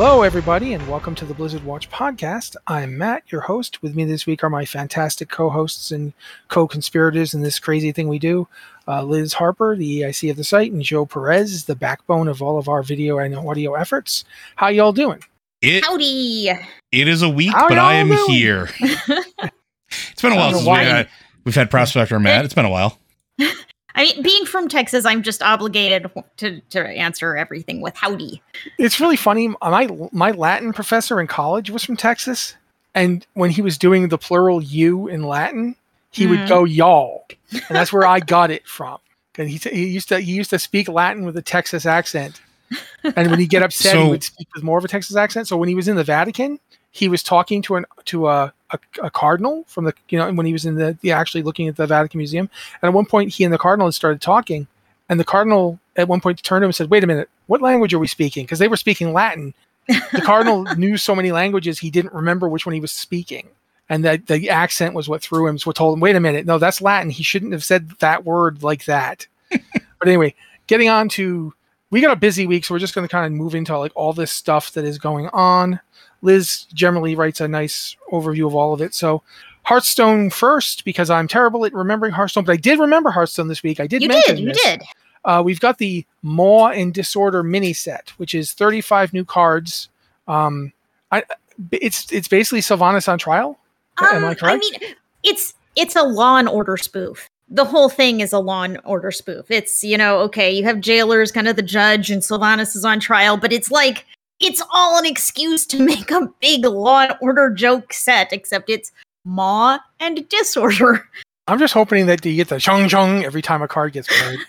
Hello, everybody, and welcome to the Blizzard Watch podcast. I'm Matt, your host. With me this week are my fantastic co hosts and co conspirators in this crazy thing we do uh, Liz Harper, the EIC of the site, and Joe Perez, the backbone of all of our video and audio efforts. How y'all doing? It, Howdy. it is a week, How but I am doing? here. it's been a while since we, why. uh, we've had Prospector Matt. It's been a while. I mean, being from Texas, I'm just obligated to, to answer everything with howdy. It's really funny. My, my Latin professor in college was from Texas, and when he was doing the plural you in Latin, he would Mhm. go y'all. And that's where I got it from. 'Cause He, he used to he used to speak Latin with a Texas accent, and when he get upset, he would speak with more of a Texas accent. So when he was in the Vatican, he was talking to an to a, a, a cardinal from the you know when he was in the, the actually looking at the Vatican Museum, and at one point he and the cardinal had started talking, and the cardinal at one point turned to him and said, "Wait a minute, what language are we speaking?" Because they were speaking Latin. The cardinal knew so many languages he didn't remember which one he was speaking, and that the accent was what threw him. So what told him, "Wait a minute, no, that's Latin. He shouldn't have said that word like that." but anyway, getting on to we got a busy week, so we're just going to kind of move into like all this stuff that is going on. Liz generally writes a nice overview of all of it. So Hearthstone first because I'm terrible at remembering Hearthstone, but I did remember Hearthstone this week. I did You did, you this. did. Uh, we've got the Maw and Disorder mini set, which is 35 new cards. Um, I, it's it's basically Sylvanas on trial. Am I Um, correct? mean, it's it's a Law and Order spoof. The whole thing is a Law and Order spoof. It's you know, okay, you have jailers, kind of the judge, and Sylvanas is on trial, but it's like it's all an excuse to make a big Law and Order joke set, except it's Maw and Disorder. I'm just hoping that you get the chong chong every time a card gets played.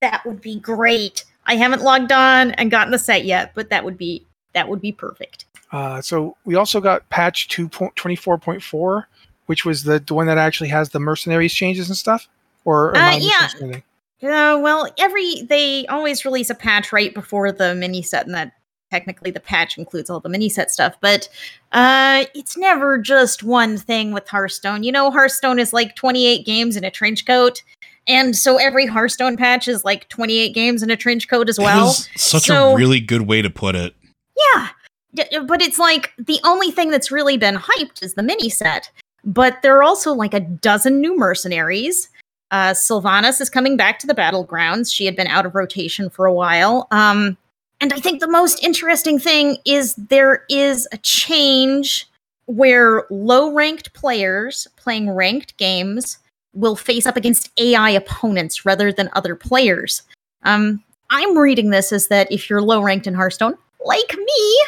That would be great. I haven't logged on and gotten the set yet, but that would be that would be perfect. Uh, so we also got patch 2.24.4, which was the, the one that actually has the mercenaries changes and stuff. Or am Uh, yeah. Uh, well, every they always release a patch right before the mini set, and that technically the patch includes all the mini set stuff. But uh, it's never just one thing with Hearthstone. You know, Hearthstone is like 28 games in a trench coat, and so every Hearthstone patch is like 28 games in a trench coat as well. such so- a really good way to put it. Yeah. D- But it's like the only thing that's really been hyped is the mini set. But there are also like a dozen new mercenaries. Uh, Sylvanas is coming back to the battlegrounds. She had been out of rotation for a while. Um, and I think the most interesting thing is there is a change where low ranked players playing ranked games will face up against AI opponents rather than other players. Um, I'm reading this as that if you're low ranked in Hearthstone, like me,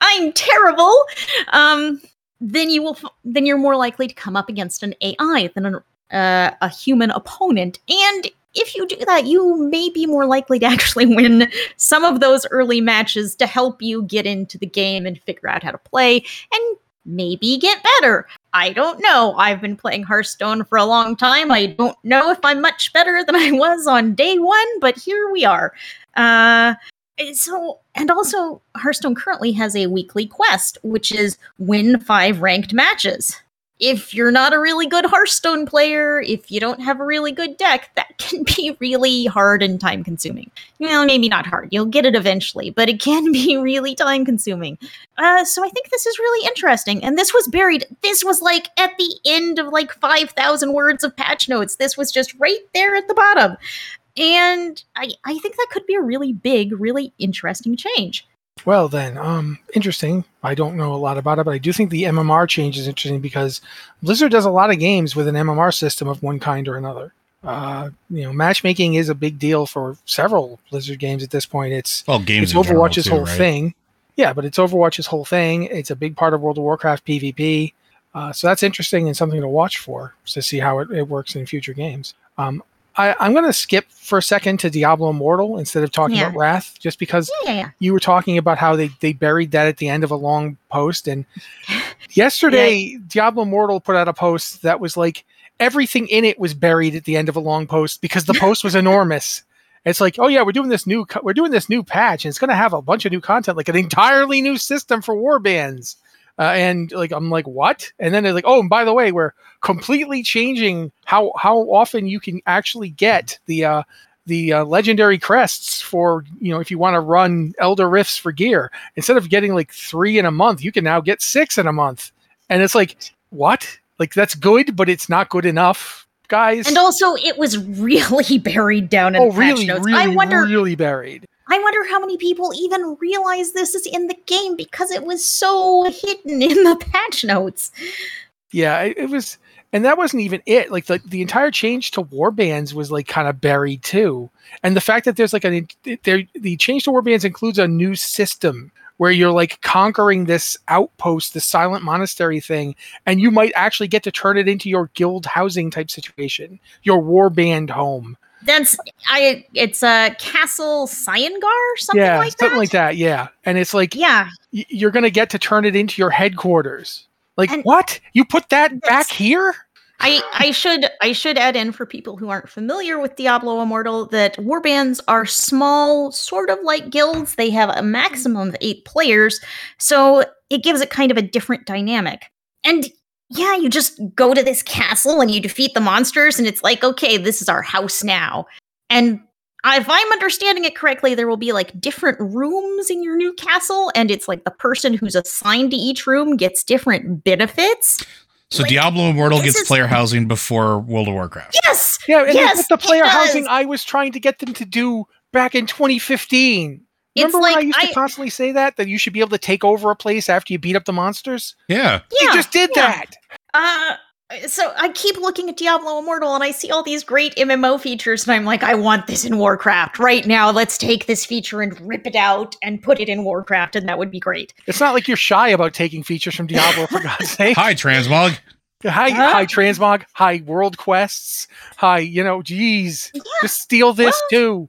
I'm terrible. Um, then you will, f- then you're more likely to come up against an AI than an, uh, a human opponent. And if you do that, you may be more likely to actually win some of those early matches to help you get into the game and figure out how to play and maybe get better. I don't know. I've been playing Hearthstone for a long time. I don't know if I'm much better than I was on day one, but here we are. Uh, so, and also, Hearthstone currently has a weekly quest, which is win five ranked matches. If you're not a really good Hearthstone player, if you don't have a really good deck, that can be really hard and time consuming. Well, maybe not hard. You'll get it eventually, but it can be really time consuming. Uh, so I think this is really interesting. And this was buried. This was like at the end of like 5,000 words of patch notes. This was just right there at the bottom. And I, I think that could be a really big, really interesting change. Well, then, um, interesting. I don't know a lot about it, but I do think the MMR change is interesting because Blizzard does a lot of games with an MMR system of one kind or another. Uh, you know, matchmaking is a big deal for several Blizzard games at this point. It's Well, games it's Overwatch's too, whole right? thing. Yeah, but it's Overwatch's whole thing. It's a big part of World of Warcraft PvP. Uh, so that's interesting and something to watch for to see how it, it works in future games. Um, I, I'm going to skip for a second to Diablo Immortal instead of talking Yeah. about Wrath, just because Yeah, yeah. you were talking about how they, they buried that at the end of a long post. And yesterday, Diablo Immortal put out a post that was like everything in it was buried at the end of a long post because the post was enormous. It's like, oh yeah, we're doing this new, we're doing this new patch, and it's going to have a bunch of new content, like an entirely new system for warbands. Uh, and like, I'm like, what? And then they're like, oh, and by the way, we're completely changing how how often you can actually get the uh, the uh, legendary crests for you know if you want to run Elder Rifts for gear. Instead of getting like three in a month, you can now get six in a month, and it's like what? Like that's good, but it's not good enough, guys. And also, it was really buried down in oh, the patch really, notes. really, I wonder. really buried. I wonder how many people even realize this is in the game because it was so hidden in the patch notes. Yeah, it, was, and that wasn't even it. Like the, the entire change to warbands was like kind of buried too, and the fact that there's like an there the change to warbands includes a new system where you're like conquering this outpost, the silent monastery thing, and you might actually get to turn it into your guild housing type situation, your warband home. That's I. It's a Castle Cyangar, something yeah, like that. something like that. Yeah, and it's like Yeah, y- you're gonna get to turn it into your headquarters. Like And what? You put that back here? I I should I should add in for people who aren't familiar with Diablo Immortal that warbands are small, sort of like guilds. They have a maximum of eight players, so it gives it kind of a different dynamic. And yeah, you just go to this castle and you defeat the monsters, and it's like, okay, this is our house now. And if I'm understanding it correctly, there will be like different rooms in your new castle, and it's like the person who's assigned to each room gets different benefits. So Like, Diablo Immortal gets is- player housing before World of Warcraft. Yes, Yeah, and Yes, that's the player housing. I was trying to get them to do back in 2015. It's Remember when I like used I- to constantly say that that you should be able to take over a place after you beat up the monsters? Yeah. yeah. you just did yeah. that. Uh, so I keep looking at Diablo Immortal and I see all these great MMO features, and I'm like, I want this in Warcraft right now. Let's take this feature and rip it out and put it in Warcraft, and that would be great. It's not like you're shy about taking features from Diablo for God's sake. Hi, Transmog. Hi, Huh? hi, Transmog. Hi, World Quests. Hi, you know, geez, Yeah, just steal this well- too.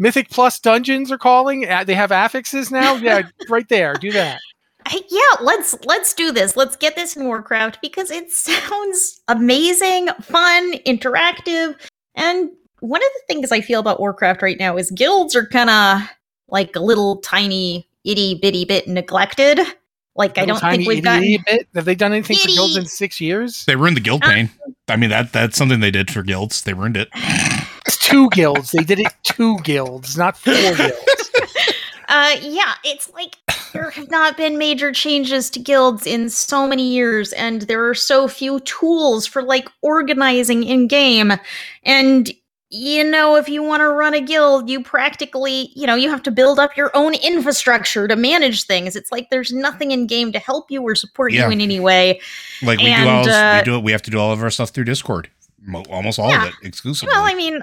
Mythic Plus dungeons are calling. They have affixes now. Yeah, right there. Do that. Hey, yeah, let's let's do this. Let's get this in Warcraft because it sounds amazing, fun, interactive, and one of the things I feel about Warcraft right now is guilds are kind of like a little tiny itty bitty bit neglected. Like I don't tiny think we've itty gotten bitty bit. Have they done anything for guilds in six years? They ruined the guild Uh, pane. I mean that that's something they did for guilds. They ruined it. It's two guilds. They did it two guilds, not four guilds. Uh, yeah, it's like there have not been major changes to guilds in so many years, and there are so few tools for like organizing in game. And you know, if you want to run a guild, you practically, you know, you have to build up your own infrastructure to manage things. It's like there's nothing in game to help you or support Yeah. you in any way. Like we And, do all uh, we do it. We have to do all of our stuff through Discord. Almost all Yeah. of it exclusively. Well, I mean,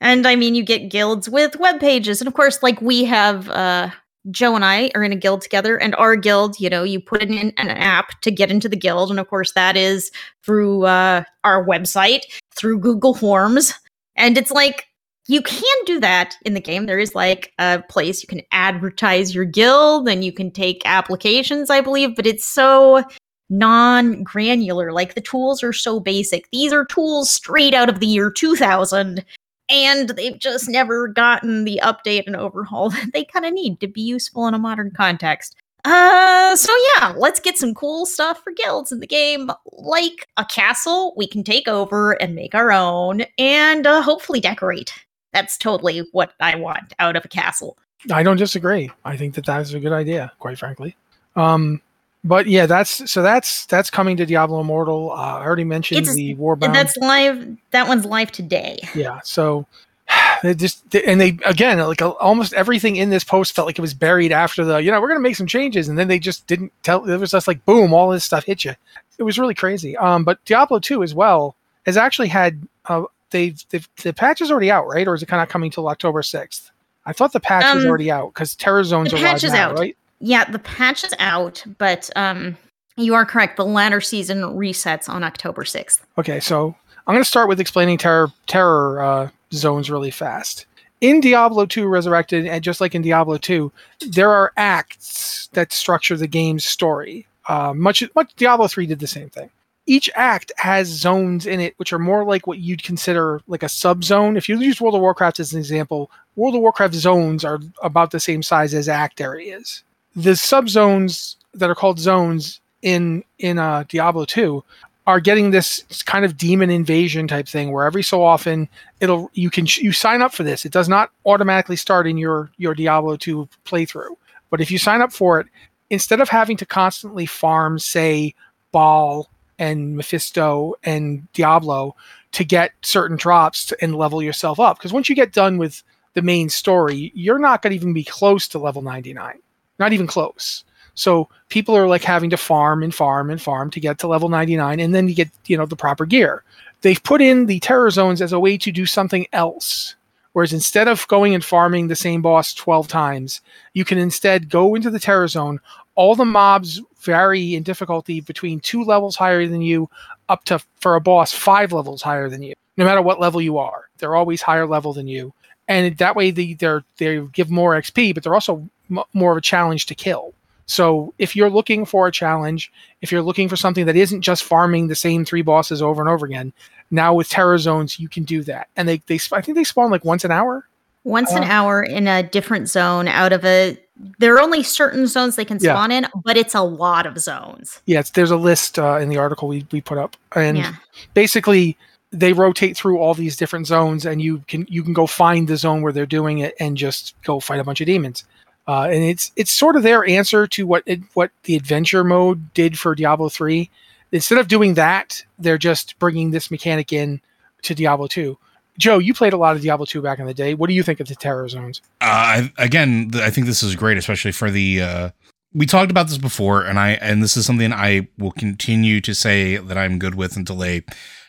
and I mean, you get guilds with web pages, and of course, like we have, uh, Joe and I are in a guild together, and our guild, you know, you put in an, an app to get into the guild, and of course, that is through uh, our website, through Google Forms, and it's like you can do that in the game. There is like a place you can advertise your guild, and you can take applications, I believe, but it's so non-granular. Like the tools are so basic. These are tools straight out of the year 2000 and they've just never gotten the update and overhaul that they kind of need to be useful in a modern context uh so yeah let's get some cool stuff for guilds in the game like a castle we can take over and make our own and uh, hopefully decorate that's totally what i want out of a castle I don't disagree. I think that that is a good idea, quite frankly. Um, but yeah, that's so that's that's coming to Diablo Immortal. Uh, I already mentioned It's- the Warbound. and that's live that one's live today yeah. So they just they- and they again like uh, almost everything in this post felt like it was buried after the you know we're gonna make some changes and then they just didn't tell. It was just like boom, all this stuff hit you. It was really crazy. Um, but Diablo two as well has actually had uh they've, they've the patch is already out right or is it kind of coming till October sixth? I thought the patch was Um, already out because Terror Zones the patch is out. right? Yeah, the patch is out, but um you are correct. The ladder season resets on October 6th. Okay, so I'm going to start with explaining terror terror uh, zones really fast. In Diablo 2 Resurrected, and just like in Diablo 2, there are acts that structure the game's story. Uh, much, much Diablo 3 did the same thing. Each act has zones in it which are more like what you'd consider like a subzone. If you use World of Warcraft as an example, World of Warcraft zones are about the same size as act areas. The subzones that are called zones in in uh, Diablo 2 are getting this kind of demon invasion type thing where every so often it'll you can you sign up for this. It does not automatically start in your your Diablo 2 playthrough. But if you sign up for it, instead of having to constantly farm say Baal and Mephisto and Diablo to get certain drops to, and level yourself up because once you get done with the main story, you're not going to even be close to level 99. Not even close. So people are like having to farm and farm and farm to get to level 99 and then you get, you know, the proper gear. They've put in the terror zones as a way to do something else. Whereas instead of going and farming the same boss 12 times, you can instead go into the terror zone. All the mobs vary in difficulty between two levels higher than you up to, for a boss, five levels higher than you, no matter what level you are. They're always higher level than you. And that way they, they give more XP, but they're also m- more of a challenge to kill. So if you're looking for a challenge, if you're looking for something that isn't just farming the same three bosses over and over again, now with Terror Zones you can do that. And they they I think they spawn like once an hour. Once an Uh, hour in a different zone out of a there are only certain zones they can Yeah. spawn in, but it's a lot of zones. Yeah, it's, there's a list uh, in the article we, we put up, and yeah. basically they rotate through all these different zones, and you can you can go find the zone where they're doing it and just go fight a bunch of demons. Uh, and it's it's sort of their answer to what it, what the adventure mode did for Diablo three. Instead of doing that, they're just bringing this mechanic in to Diablo two. Joe, you played a lot of Diablo two back in the day. What do you think of the terror zones? Uh, again, I think this is great, especially for the. Uh, we talked about this before, and I and this is something I will continue to say that I'm good with until they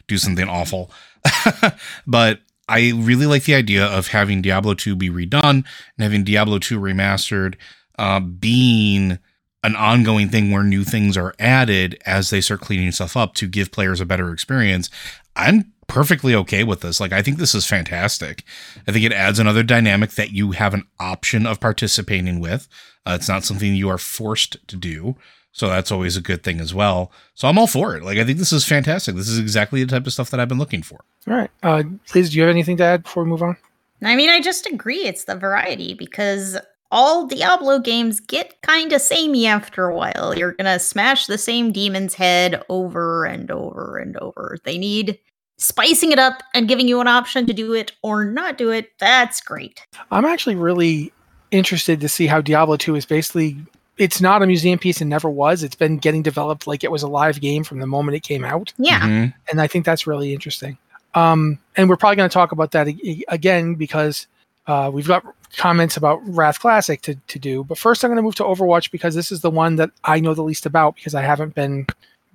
do something awful. but I really like the idea of having Diablo 2 be redone and having Diablo 2 remastered uh, being an ongoing thing where new things are added as they start cleaning stuff up to give players a better experience. I'm perfectly okay with this. Like, I think this is fantastic. I think it adds another dynamic that you have an option of participating with. Uh, it's not something you are forced to do. So that's always a good thing as well. So I'm all for it. Like, I think this is fantastic. This is exactly the type of stuff that I've been looking for. All right, uh, Liz, do you have anything to add before we move on? I mean, I just agree it's the variety because all Diablo games get kind of samey after a while. You're going to smash the same demon's head over and over and over. They need spicing it up and giving you an option to do it or not do it. That's great. I'm actually really interested to see how Diablo 2 is basically it's not a museum piece and never was. It's been getting developed like it was a live game from the moment it came out, Yeah. Mhm. and I think that's really interesting. Um, and we're probably going to talk about that a- again because uh, we've got comments about Wrath Classic to, to do. But first, I'm going to move to Overwatch because this is the one that I know the least about because I haven't been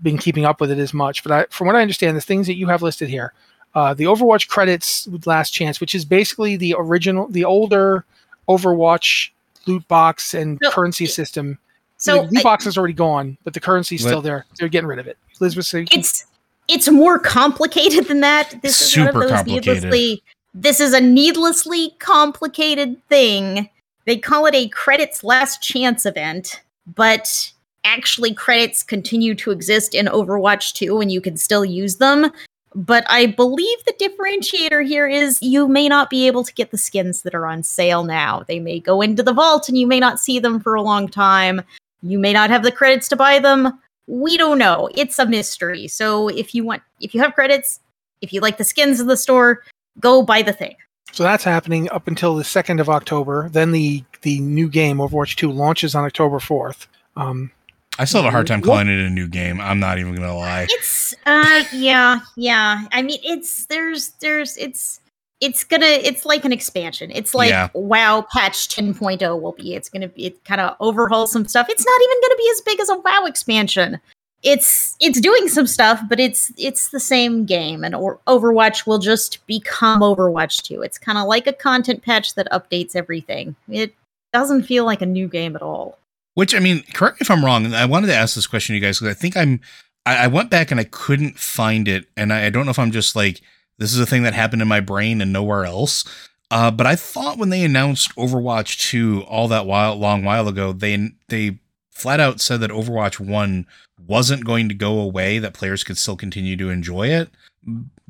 been keeping up with it as much. But I, from what I understand, the things that you have listed here, uh, the Overwatch credits with Last Chance, which is basically the original, the older Overwatch loot box and So- currency system. So the loot I- box is already gone, but the currency's What? still there. They're getting rid of it. Liz was saying, it's it's more complicated than that. This is one Super of those complicated. needlessly. This is a needlessly complicated thing. They call it a credits last chance event, but actually credits continue to exist in Overwatch 2 and you can still use them. But I believe the differentiator here is you may not be able to get the skins that are on sale now. They may go into the vault and you may not see them for a long time. You may not have the credits to buy them we don't know it's a mystery so if you want if you have credits if you like the skins in the store go buy the thing So that's happening up until the second of October. Then the the new game Overwatch 2 launches on October 4th. Um, I still have a hard time calling it a new game. I'm not even going to lie. it's uh yeah yeah. I mean it's there's there's it's it's gonna it's like an expansion. It's like Yeah. wow patch 10.0 will be. It's gonna be it kind of overhaul some stuff. It's not even gonna be as big as a wow expansion. It's it's doing some stuff but it's it's the same game and or overwatch will just become overwatch 2 it's kind of like a content patch that updates everything. It doesn't feel like a new game at all Which I mean, correct me if I'm wrong. I wanted to ask this question to you guys because I think I'm. I, I went back and I couldn't find it, and I, I don't know if I'm just like this is a thing that happened in my brain and nowhere else. Uh, but I thought when they announced Overwatch 2 all that while long while ago, they they flat out said that Overwatch 1 wasn't going to go away, that players could still continue to enjoy it.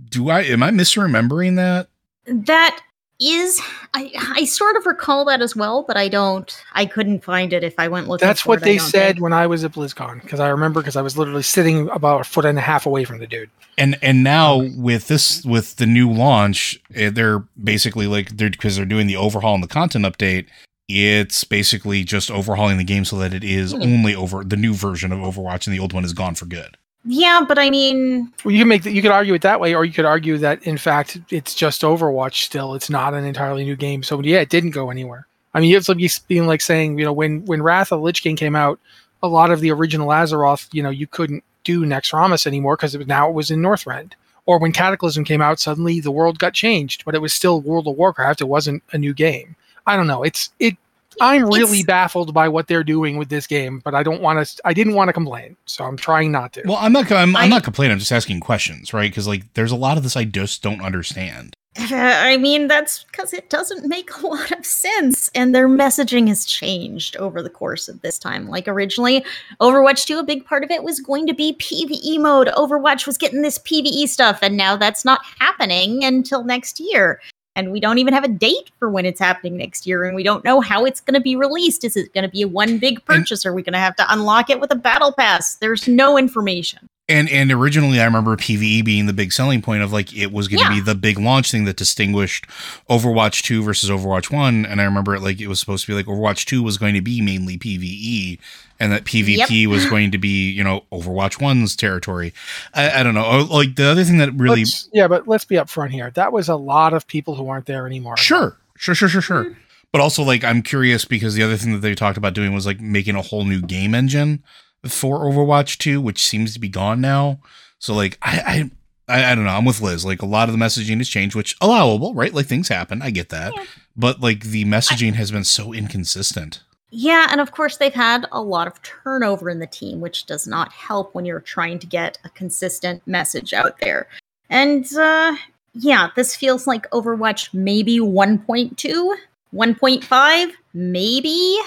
Do I am I misremembering that? that is I I sort of recall that as well, but I don't I couldn't find it if I went looking. That's for what it, they said think. when I was at BlizzCon because I remember because I was literally sitting about a foot and a half away from the dude. and and now with this with the new launch eh, they're basically like they're because they're doing the overhaul and the content update it's basically just overhauling the game so that it is Hmm. only over the new version of overwatch and the old one is gone for good Yeah, but I mean, Well, you can make. You could argue it that way, or you could argue that in fact it's just Overwatch. Still, it's not an entirely new game. So yeah, it didn't go anywhere. I mean, it's like being like saying, you know, when when Wrath of the Lich King came out, a lot of the original Azeroth, you know, you couldn't do Naxxramas anymore because now it was in Northrend. Or when Cataclysm came out, suddenly the world got changed, but it was still World of Warcraft. It wasn't a new game. I don't know. It's it. I'm really It's- baffled by what they're doing with this game, but I don't want to. I didn't want to complain, so I'm trying not to. well i'm not i'm, I'm I- not complaining i'm just asking questions right because like there's a lot of this i just don't understand I mean that's because it doesn't make a lot of sense, and their messaging has changed over the course of this time. Like originally, Overwatch 2, a big part of it was going to be PVE mode. Overwatch was getting this PVE stuff, and now that's not happening until next year. And we don't even have a date for when it's happening next year, and we don't know how it's going to be released. Is it going to be a one big purchase? Or are we going to have to unlock it with a battle pass? There's no information. And and originally, I remember PVE being the big selling point of like it was going to Yeah. be the big launch thing that distinguished Overwatch two versus Overwatch one. And I remember it like it was supposed to be like Overwatch two was going to be mainly PVE, and that PvP was going to be you know Overwatch one's territory. I, I don't know. Oh, Like the other thing that really Let's- yeah, but let's be upfront here. That was a lot of people who aren't there anymore. sure, sure, sure, sure, sure. Mm-hmm. But also, like, I'm curious because the other thing that they talked about doing was like making a whole new game engine for Overwatch 2, which seems to be gone now. So, like, I, I, I, I don't know. I'm with Liz. Like, a lot of the messaging has changed, which allowable, right? Like, things happen. I get that. Yeah. But like, the messaging has been so inconsistent. Yeah, and of course they've had a lot of turnover in the team, which does not help when you're trying to get a consistent message out there. And uh yeah, this feels like Overwatch maybe 1.2, 1.5, maybe.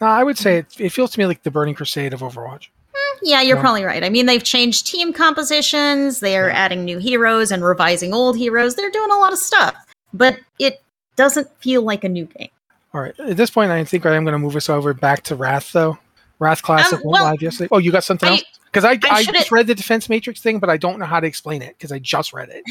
No, I would say it, it feels to me like the Burning Crusade of Overwatch. Yeah, you're Yeah. probably right. I mean, they've changed team compositions, they're Yeah. adding new heroes and revising old heroes. They're doing a lot of stuff, but it doesn't feel like a new game. All right. At this point, I think I am going to move us over back to Wrath, though. Wrath Classic Um, went well, live yesterday. Oh, you got something I- else? Because I, I, I just read the Defense Matrix thing, but I don't know how to explain it because I just read it.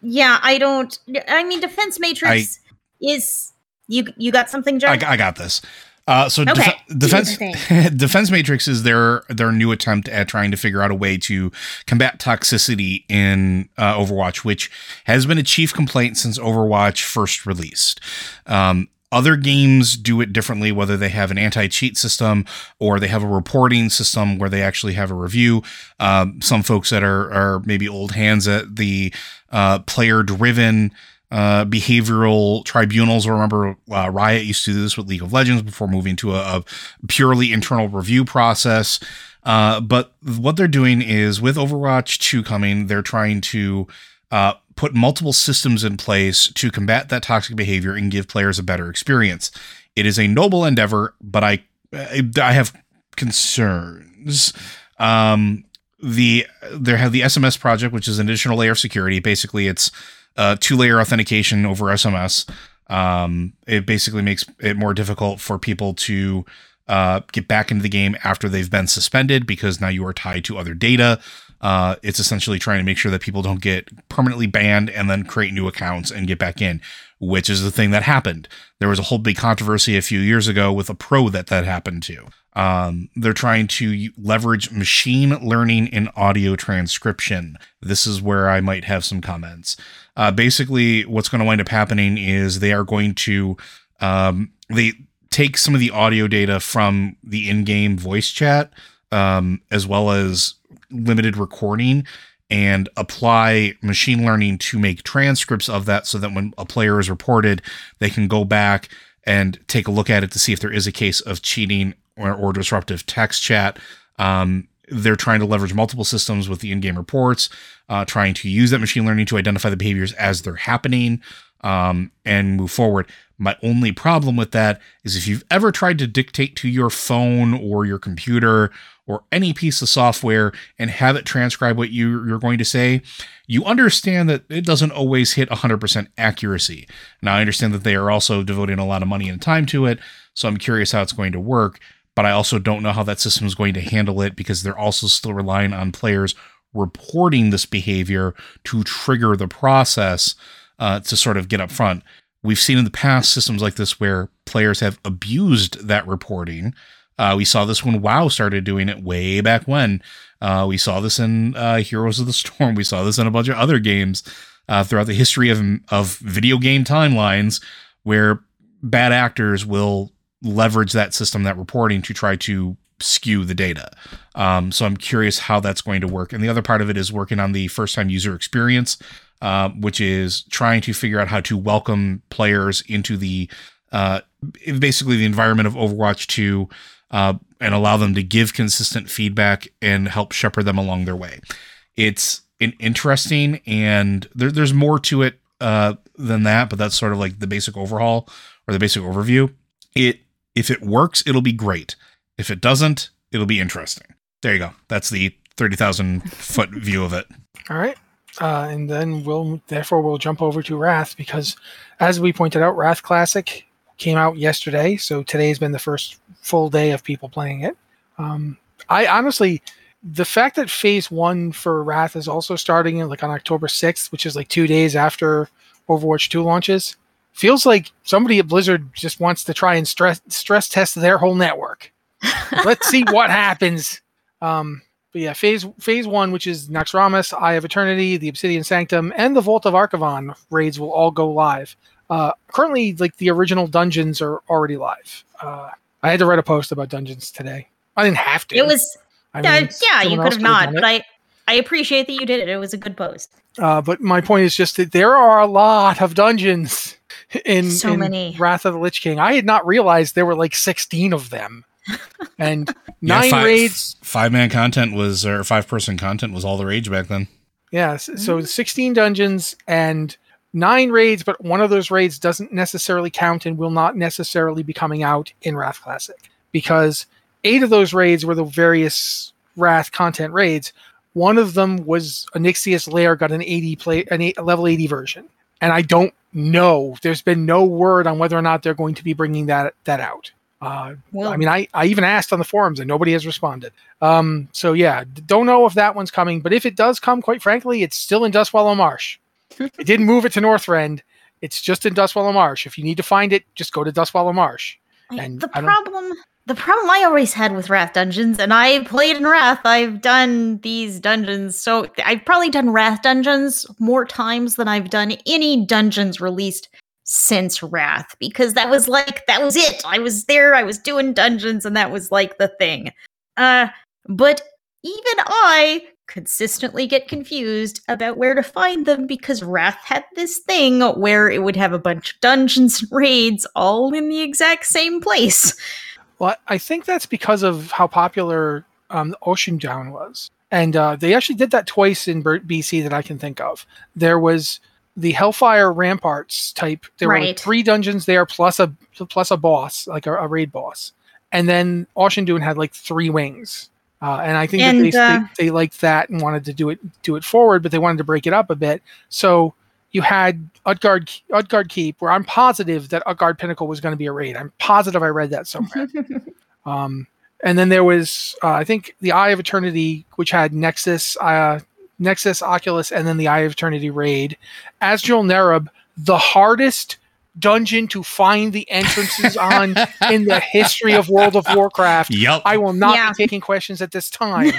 Yeah, I don't. I mean, Defense Matrix is you. You got something, John? I, I got this. Uh, so Okay. def- defense defense matrix is their their new attempt at trying to figure out a way to combat toxicity in uh, Overwatch, which has been a chief complaint since Overwatch first released. Um, other games do it differently, whether they have an anti cheat system or they have a reporting system where they actually have a review. Um, some folks that are are maybe old hands at the uh, player driven uh, behavioral tribunals. Remember, uh, Riot used to do this with League of Legends before moving to a, a purely internal review process. Uh, but what they're doing is with Overwatch 2 coming, they're trying to uh, put multiple systems in place to combat that toxic behavior and give players a better experience. It is a noble endeavor, but I I, have concerns. Um, the there have the SMS project, which is an additional layer of security. Basically, it's uh, two layer authentication over SMS. Um, it basically makes it more difficult for people to uh, get back into the game after they've been suspended because now you are tied to other data. Uh, it's essentially trying to make sure that people don't get permanently banned and then create new accounts and get back in, which is the thing that happened. There was a whole big controversy a few years ago with a pro that that happened to. Um, they're trying to leverage machine learning in audio transcription. This is where I might have some comments. Uh, basically, what's going to wind up happening is they are going to um, they take some of the audio data from the in-game voice chat um, as well as limited recording and apply machine learning to make transcripts of that so that when a player is reported they can go back and take a look at it to see if there is a case of cheating or, or disruptive text chat. Um, they're trying to leverage multiple systems with the in-game reports uh, trying to use that machine learning to identify the behaviors as they're happening um, and move forward My only problem with that is if you've ever tried to dictate to your phone or your computer or any piece of software and have it transcribe what you, you're going to say, you understand that it doesn't always hit 100% accuracy. Now, I understand that they are also devoting a lot of money and time to it, so I'm curious how it's going to work, but I also don't know how that system is going to handle it because they're also still relying on players reporting this behavior to trigger the process uh, to sort of get up front. We've seen in the past systems like this where players have abused that reporting. Uh, we saw this when WoW started doing it way back when. Uh, we saw this in uh, Heroes of the Storm. We saw this in a bunch of other games uh, throughout the history of of video game timelines, where bad actors will leverage that system, that reporting, to try to skew the data. Um, so I'm curious how that's going to work. And the other part of it is working on the first time user experience uh, which is trying to figure out how to welcome players into the uh, basically the environment of Overwatch 2 uh, and allow them to give consistent feedback and help shepherd them along their way. It's an interesting and there, there's more to it uh, than that, but that's sort of like the basic overhaul or the basic overview. It if it works, it'll be great. If it doesn't, it'll be interesting. There you go. That's the thirty thousand foot view of it. All right. Uh, and then we'll therefore we'll jump over to Wrath because, as we pointed out, Wrath Classic came out yesterday, so today's been the first full day of people playing it. Um, I honestly, the fact that Phase One for Wrath is also starting like on October sixth, which is like two days after Overwatch Two launches, feels like somebody at Blizzard just wants to try and stress stress test their whole network. Let's see what happens. Um, but yeah, phase phase one, which is Naxxramas, Eye of Eternity, the Obsidian Sanctum, and the Vault of Archavon raids will all go live. Uh, currently, like the original dungeons are already live. Uh, I had to write a post about dungeons today. I didn't have to. It was I mean, uh, yeah, you could have not, but I I appreciate that you did it. It was a good post. Uh, but my point is just that there are a lot of dungeons in, so in. Wrath of the Lich King. I had not realized there were like sixteen of them and Yeah, nine five, raids. Five man content was or five person content was all the rage back then. Yeah, so 16 dungeons and nine raids, but one of those raids doesn't necessarily count and will not necessarily be coming out in Wrath Classic because eight of those raids were the various Wrath content raids. One of them was a Onyxia's Lair got an 80 play an eight, a level 80 version, and I don't know. There's been no word on whether or not they're going to be bringing that that out. Uh, Well, I mean, I, I even asked on the forums and nobody has responded. Um, so yeah, don't know if that one's coming, but if it does come, quite frankly, it's still in Dustwallow Marsh. it didn't move it to Northrend. It's just in Dustwallow Marsh. If you need to find it, just go to Dustwallow Marsh. And the problem the problem I always had with Wrath dungeons, and I played in Wrath, I've done these dungeons, so I've probably done Wrath dungeons more times than I've done any dungeons released since Wrath, because that was like that was it. I was there, I was doing dungeons, and that was like the thing. Uh but even I consistently get confused about where to find them because Wrath had this thing where it would have a bunch of dungeons and raids all in the exact same place. Well, I think that's because of how popular um, Auchindoun was. And uh, they actually did that twice in BC that I can think of. There was the Hellfire Ramparts type. There were like three dungeons there plus a plus a boss, like a, a raid boss. And then Auchindoun had like three wings. Uh, and I think that they, uh, they they liked that and wanted to do it do it forward, but they wanted to break it up a bit. So you had Utgard Utgard Keep, where I'm positive that Utgard Pinnacle was going to be a raid. I'm positive I read that somewhere. Um, and then there was, uh, I think, the Eye of Eternity, which had Nexus, uh, Nexus, Oculus, and then the Eye of Eternity raid. Azjol-Nerub, the hardest dungeon to find the entrances on in the history of World of Warcraft. Yep. I will not Yeah. be taking questions at this time.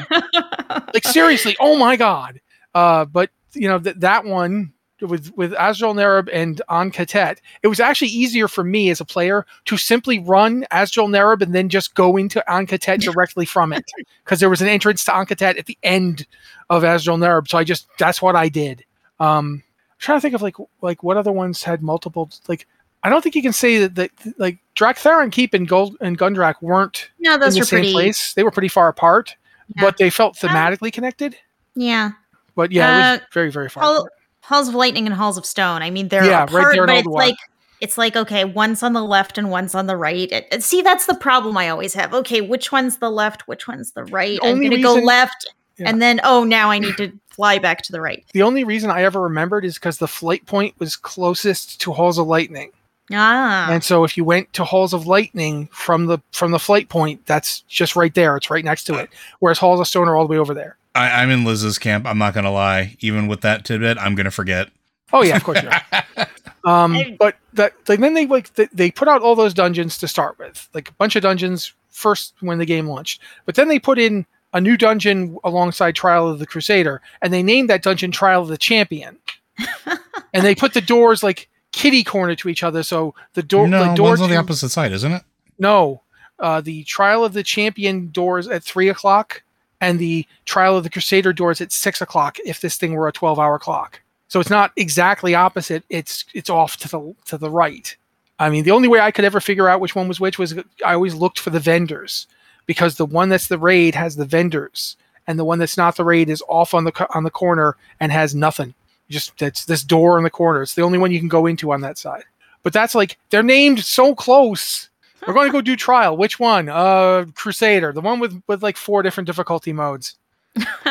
like seriously, oh my god! Uh, but you know that that one with with Azjol-Nerub and Ahn'kahet, it was actually easier for me as a player to simply run Azjol-Nerub and then just go into Ahn'kahet directly from it because there was an entrance to Ahn'kahet at the end of Azjol-Nerub. So I just that's what I did. Um, I'm trying to think of like like what other ones had multiple like. I don't think you can say that, that like Drakthar Keep and Gold and Gundrak weren't no, those in the same pretty. place. They were pretty far apart, Yeah. but they felt thematically connected. Yeah, But yeah, it was Uh, very very far. Halls of Lightning and Halls of Stone. I mean, they're Yeah, right apart, there but it's like it's like okay, one's on the left and one's on the right. It- it- see, that's the problem I always have. Okay, which one's the left? Which one's the right? The I'm gonna go left, Yeah. and then oh, now I need to fly back to the right. The only reason I ever remembered is because the flight point was closest to Halls of Lightning. Ah, And so if you went to Halls of Lightning from the from the flight point, that's just right there. It's right next to it. Whereas Halls of Stone are all the way over there. I, I'm in Liz's camp. I'm not gonna lie. Even with that tidbit, I'm gonna forget. Oh yeah, of course you are. Um, but that like then they like th- they put out all those dungeons to start with, like a bunch of dungeons first when the game launched. But then they put in a new dungeon alongside Trial of the Crusader, and they named that dungeon Trial of the Champion. and they put the doors like kitty corner to each other, so the door no, the door one's on the opposite side, isn't it? No, uh, the Trial of the Champion doors at three o'clock, and the Trial of the Crusader doors at six o'clock. If this thing were a twelve-hour clock, so it's not exactly opposite. It's it's off to the to the right. I mean, the only way I could ever figure out which one was which was I always looked for the vendors because the one that's the raid has the vendors, and the one that's not the raid is off on the on the corner and has nothing. Just that's this door in the corner. It's the only one you can go into on that side. But that's like they're named so close. We're going to go do trial. Which one? Uh, Crusader, the one with with like four different difficulty modes,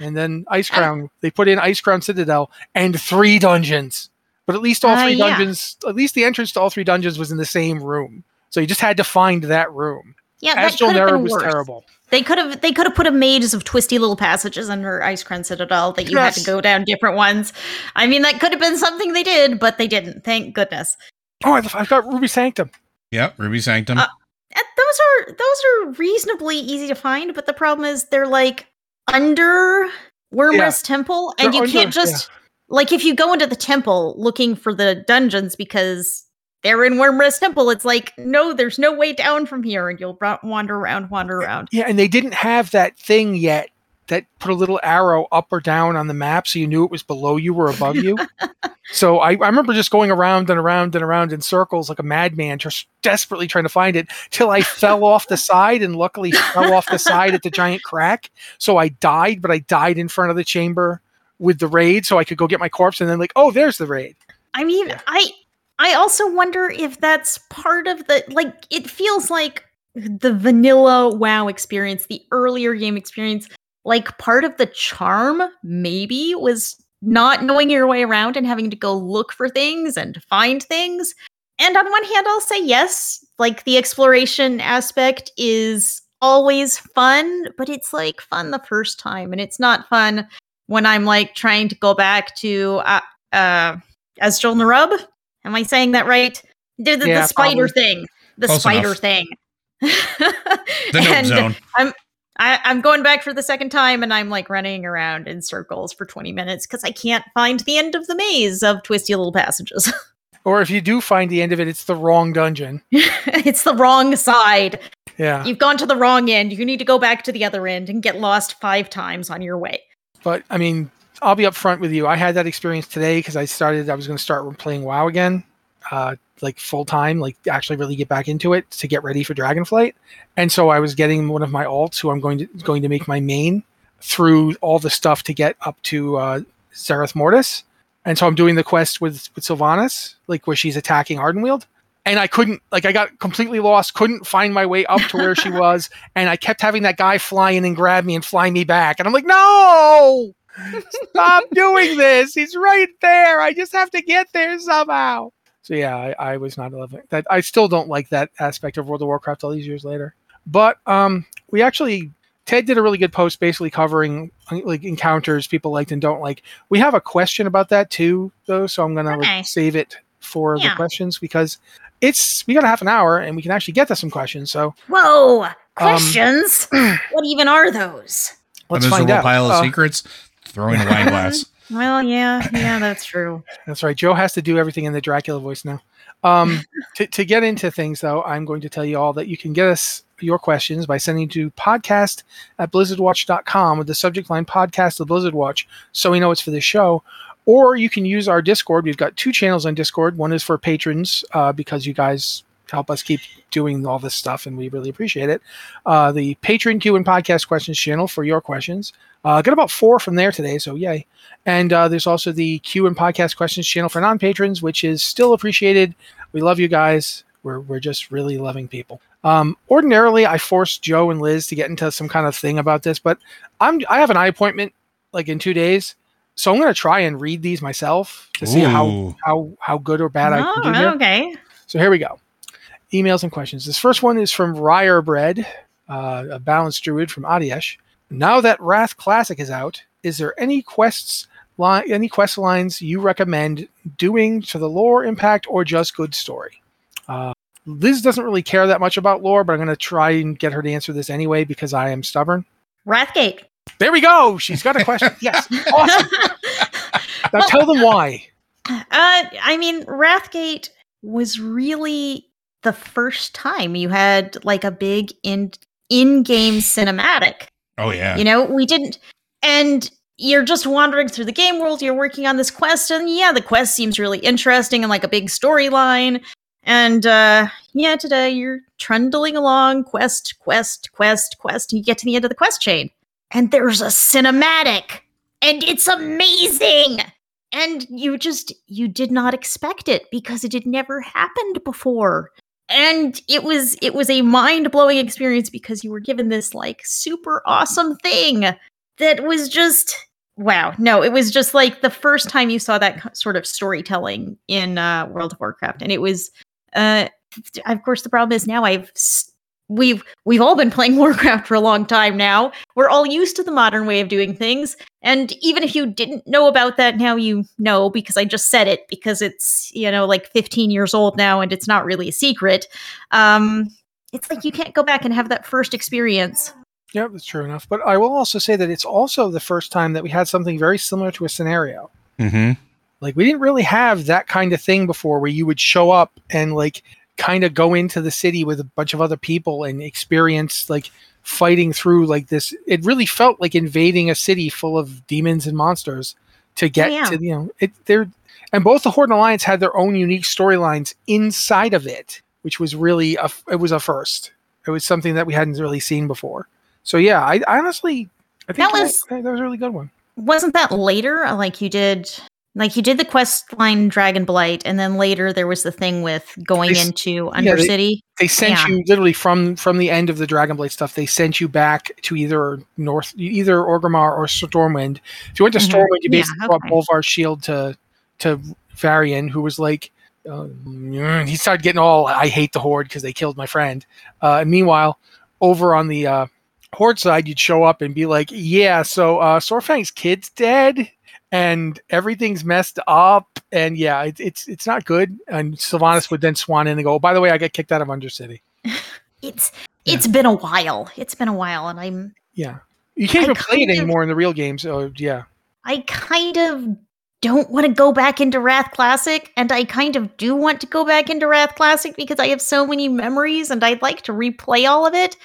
and then Icecrown. They put in Icecrown Citadel and three dungeons. But at least all Uh, three yeah. dungeons, at least the entrance to all three dungeons was in the same room. So you just had to find that room. yeah, that Astral could have Nera been was worse. terrible. They could have they could have put a maze of twisty little passages under Icecrown Citadel that you had to go down different ones. I mean, that could have been something they did, but they didn't. Thank goodness. Oh, I've got Ruby Sanctum. Yep, Ruby Sanctum. Uh, Those are those are reasonably easy to find, but the problem is they're like under Wyrmrest Temple, and They're you under- can't just like if you go into the temple looking for the dungeons because they're in Wyrmrest Temple. It's like no, there's no way down from here, and you'll wander around, wander around. Yeah, and they didn't have that thing yet that put a little arrow up or down on the map so you knew it was below you or above you. so I, I remember just going around and around and around in circles like a madman, just desperately trying to find it till I fell off the side and luckily fell off the side at the giant crack. So I died, but I died in front of the chamber with the raid so I could go get my corpse and then like, oh, there's the raid. I mean, Yeah. I I also wonder if that's part of the like it feels like the vanilla WoW experience, the earlier game experience, like part of the charm maybe was not knowing your way around and having to go look for things and find things. And on one hand, I'll say yes, like the exploration aspect is always fun, but it's like fun the first time, and it's not fun when I'm like trying to go back to uh, uh Azjol Narub. Am I saying that right? The, the, Yeah, the spider probably. thing. The Close spider enough. thing. the and zone. I, I'm going back for the second time and I'm like running around in circles for 20 minutes because I can't find the end of the maze of twisty little passages. Or if you do find the end of it, it's the wrong dungeon. it's the wrong side. Yeah. You've gone to the wrong end. You need to go back to the other end and get lost five times on your way. But I mean, I'll be upfront with you. I had that experience today because I started. I was going to start playing WoW again, uh, like full time, like actually really get back into it to get ready for Dragonflight. And so I was getting one of my alts, who I'm going to going to make my main, through all the stuff to get up to uh, Zereth Mortis. And so I'm doing the quest with with Sylvanas, like where she's attacking Ardenweald. And I couldn't, like, I got completely lost, couldn't find my way up to where she was. And I kept having that guy fly in and grab me and fly me back. And I'm like, no, stop doing this. He's right there. I just have to get there somehow. So yeah, I, I was not loving that. I still don't like that aspect of World of Warcraft all these years later. But um, we actually Ted did a really good post basically covering like encounters people liked and don't like. We have a question about that too, though, so I'm gonna Okay. like, save it for the questions because it's we got a half an hour and we can actually get to some questions. So Whoa! Questions? Um, what even are those? Let's miserable find out. pile of Uh, secrets. Throwing a wine glass. Well, yeah, yeah, that's true. That's right. Joe has to do everything in the Dracula voice now. Um, to, to get into things, though, I'm going to tell you all that you can get us your questions by sending to podcast at blizzardwatch.com with the subject line podcast of Blizzard Watch so we know it's for the show. Or you can use our Discord. We've got two channels on Discord. One is for patrons uh, because you guys to help us keep doing all this stuff, and we really appreciate it. Uh, the Patreon Q and Podcast Questions channel for your questions. Uh, got about four from there today, so yay. And uh, there's also the Q and Podcast Questions channel for non patrons, which is still appreciated. We love you guys. We're, we're just really loving people. Um, ordinarily, I force Joe and Liz to get into some kind of thing about this, but I'm I have an eye appointment like in two days, so I'm going to try and read these myself to see how Ooh. how how good or bad I Oh, can do here. okay. So here we go. Emails and questions. This first one is from Ryarbread, uh, a balanced druid from Atiesh. Now that Wrath Classic is out, is there any quests li- any quest lines you recommend doing to the lore impact or just good story? Uh, Liz doesn't really care that much about lore, but I'm going to try and get her to answer this anyway because I am stubborn. Wrathgate. There we go. She's got a question. yes. Awesome. Now tell them why. Uh, I mean, Wrathgate was really the first time you had like a big in in-game cinematic. Oh yeah. You know, we didn't and you're just wandering through the game world, you're working on this quest, and yeah, the quest seems really interesting and like a big storyline. And uh yeah, today you're trundling along, quest, quest, quest, quest, and you get to the end of the quest chain. And there's a cinematic. And it's amazing and you just you did not expect it because it had never happened before and it was it was a mind-blowing experience because you were given this like super awesome thing that was just wow. No it was just like the first time you saw that sort of storytelling in uh world of warcraft. And it was uh of course the problem is now i've we've we've all been playing warcraft for a long time now we're all used to the modern way of doing things and even if you didn't know about that, now you know because I just said it because it's, you know, like 15 years old now and it's not really a secret. Um, it's like you can't go back and have that first experience. Yeah, that's true enough. But I will also say that it's also the first time that we had something very similar to a scenario. Mm-hmm. Like we didn't really have that kind of thing before where you would show up and like kind of go into the city with a bunch of other people and experience like fighting through like this it really felt like invading a city full of demons and monsters to get yeah. to you know it they're and both the horde and alliance had their own unique storylines inside of it which was really a it was a first it was something that we hadn't really seen before so yeah i, I honestly i think That was- that, that was a really good one Wasn't that later? Like you did, like you did the quest line Dragonblight, and then later there was the thing with going They into yeah, they- Undercity. they sent Yeah. you literally from from the end of the Dragonblight stuff. They sent you back to either North, either Orgrimmar or Stormwind. If you went to Mhm. Stormwind, you Yeah, basically brought okay. Bolvar's shield to to Varian, who was like, uh, he started getting all, I hate the Horde because they killed my friend. Uh, and meanwhile, over on the uh, Horde side, you'd show up and be like, yeah, so uh, Saurfang's kid's dead. And everything's messed up, and yeah, it, it's it's not good. And Sylvanas would then swan in and go, oh, "By the way, I got kicked out of Undercity." It's it's been a while. It's been a while, and I'm Yeah, you can't even play it kind of- anymore in the real games. So yeah, I kind of don't want to go back into Wrath Classic, and I kind of do want to go back into Wrath Classic because I have so many memories and I'd like to replay all of it.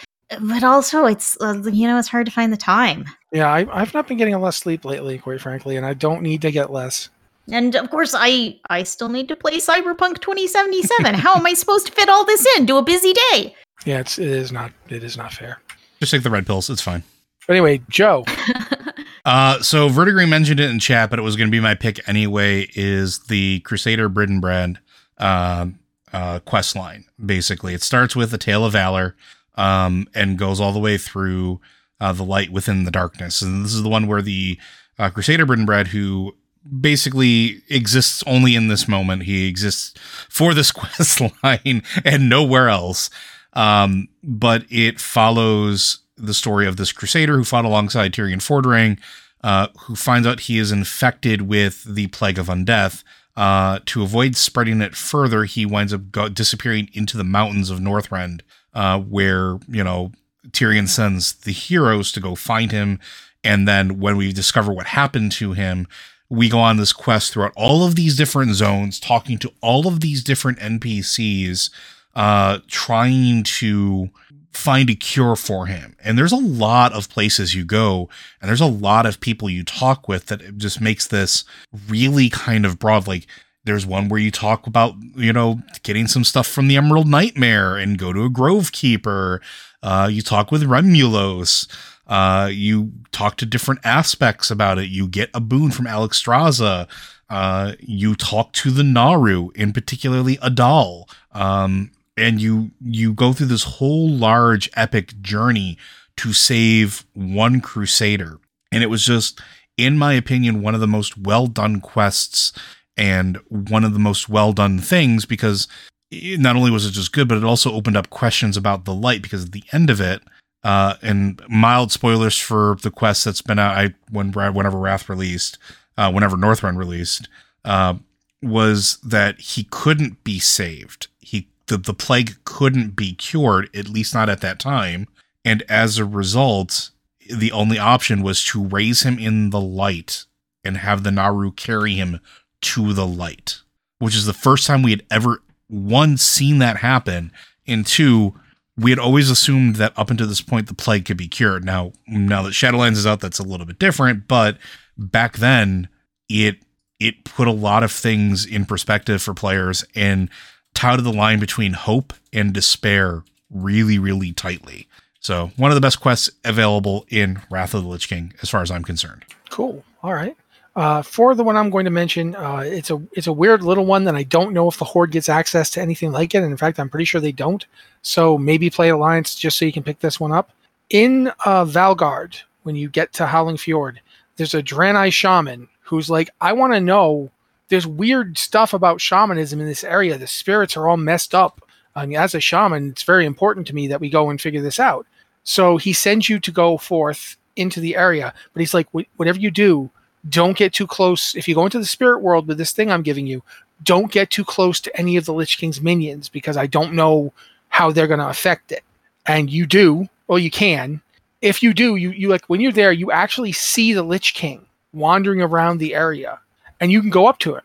But also, it's uh, you know it's hard to find the time. yeah, I, I've not been getting a lot of sleep lately, quite frankly, and I don't need to get less. And of course, I I still need to play Cyberpunk 2077. How am I supposed to fit all this in? into a busy day? Yeah, it's it is not it is not fair. Just take the red pills. It's fine. But anyway, Joe, Uh, so Vertigreen mentioned it in chat, but it was going to be my pick anyway. Is the Crusader Bridenbrad uh, uh, quest line? Basically, it starts with a tale of valor, um, and goes all the way through uh, the light within the darkness. And this is the one where the uh, Crusader Bridenbrad, who basically exists only in this moment, he exists for this quest line and nowhere else. Um, but it follows the story of this crusader who fought alongside Tirion Fordring, uh, who finds out he is infected with the plague of undeath. Uh, to avoid spreading it further, he winds up go- disappearing into the mountains of Northrend, uh, where you know Tirion sends the heroes to go find him. And then when we discover what happened to him, we go on this quest throughout all of these different zones, talking to all of these different NPCs, uh, trying to find a cure for him. And there's a lot of places you go, and there's a lot of people you talk with that just makes this really kind of broad. Like There's one where you talk about, you know, getting some stuff from the Emerald Nightmare and go to a Grove Keeper. Uh, you talk with Remulos. Uh, you talk to different aspects about it. You get a boon from Alexstrasza. Uh, you talk to the Naaru, in particularly A'dal. Um, and you you go through this whole large epic journey to save one crusader. And it was just, in my opinion, one of the most well done quests and one of the most well done things because not only was it just good, but it also opened up questions about the light because at the end of it, uh, and mild spoilers for the quest that's been out. I when whenever Wrath released, uh, whenever Northrend released, uh, was that he couldn't be saved. He the the plague couldn't be cured, at least not at that time, and as a result, the only option was to raise him in the light and have the Naaru carry him to the light, which is the first time we had ever one seen that happen, and two we had always assumed that up until this point the plague could be cured. Now, now that Shadowlands is out, that's a little bit different. But back then, it it put a lot of things in perspective for players and touted the line between hope and despair really, really tightly. So, one of the best quests available in Wrath of the Lich King, as far as I'm concerned. Cool. All right. Uh, for the one I'm going to mention, uh, it's a it's a weird little one that I don't know if the Horde gets access to anything like it. And in fact, I'm pretty sure they don't. So maybe play Alliance just so you can pick this one up. In uh, Valgarde, when you get to Howling Fjord, there's a Draenei shaman who's like, I want to know. There's weird stuff about shamanism in this area. The spirits are all messed up. Mean, as a shaman, it's very important to me that we go and figure this out. So he sends you to go forth into the area, but he's like, whatever you do, don't get too close. If you go into the spirit world with this thing I'm giving you, don't get too close to any of the Lich King's minions because I don't know how they're going to affect it. And you do, well, you can. If you do, you you like when you're there, you actually see the Lich King wandering around the area, and you can go up to him.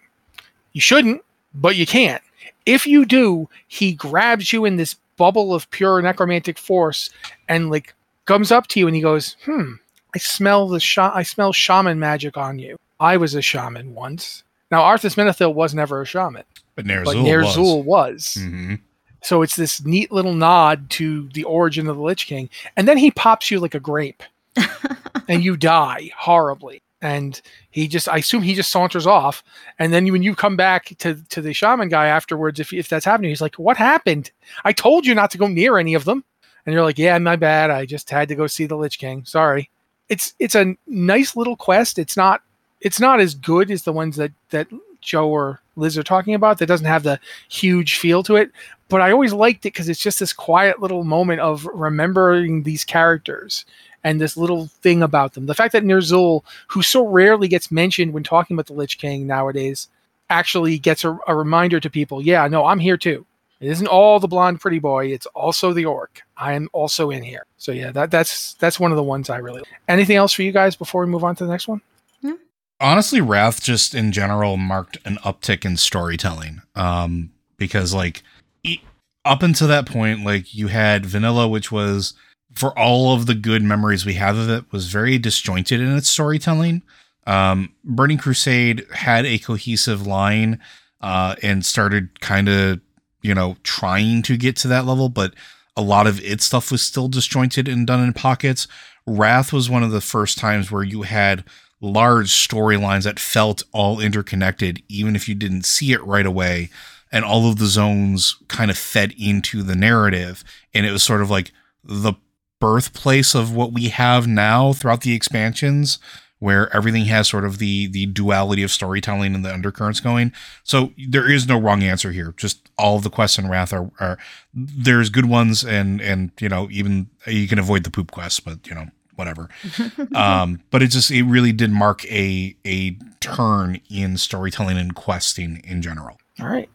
You shouldn't, but you can. If you do, he grabs you in this bubble of pure necromantic force and like comes up to you and he goes, "Hmm, I smell the sh- I smell shaman magic on you. I was a shaman once. Now Arthas Menethil was never a shaman, but Ner'zhul, but Ner'zhul was. was. Mm-hmm. So it's this neat little nod to the origin of the Lich King, and then he pops you like a grape, and you die horribly. And he just, I assume he just saunters off. And then when you come back to, to the shaman guy afterwards, if, if that's happening, he's like, What happened? I told you not to go near any of them. And you're like, Yeah, my bad. I just had to go see the Lich King. Sorry it's it's a nice little quest. It's not it's not as good as the ones that that Joe or Liz are talking about. That doesn't have the huge feel to it, but I always liked it because it's just this quiet little moment of remembering these characters and this little thing about them. The fact that Ner'zhul, who so rarely gets mentioned when talking about the Lich King nowadays, actually gets a, a reminder to people. Yeah, no, I'm here too. It isn't all the blonde pretty boy. It's also the orc. I am also in here. So yeah, that that's that's one of the ones I really. Like. Anything else for you guys before we move on to the next one? Honestly, Wrath just in general marked an uptick in storytelling. Um, because like up until that point, like you had Vanilla, which was for all of the good memories we have of it, was very disjointed in its storytelling. Um, Burning Crusade had a cohesive line uh, and started kind of you know, trying to get to that level, but a lot of its stuff was still disjointed and done in pockets. Wrath was one of the first times where you had large storylines that felt all interconnected, even if you didn't see it right away. And all of the zones kind of fed into the narrative. And it was sort of like the birthplace of what we have now throughout the expansions where everything has sort of the the duality of storytelling and the undercurrents going. So there is no wrong answer here. Just all of the quests in Wrath are, are there's good ones and and you know even you can avoid the poop quests, but you know whatever. um, but it just it really did mark a a turn in storytelling and questing in general. All right.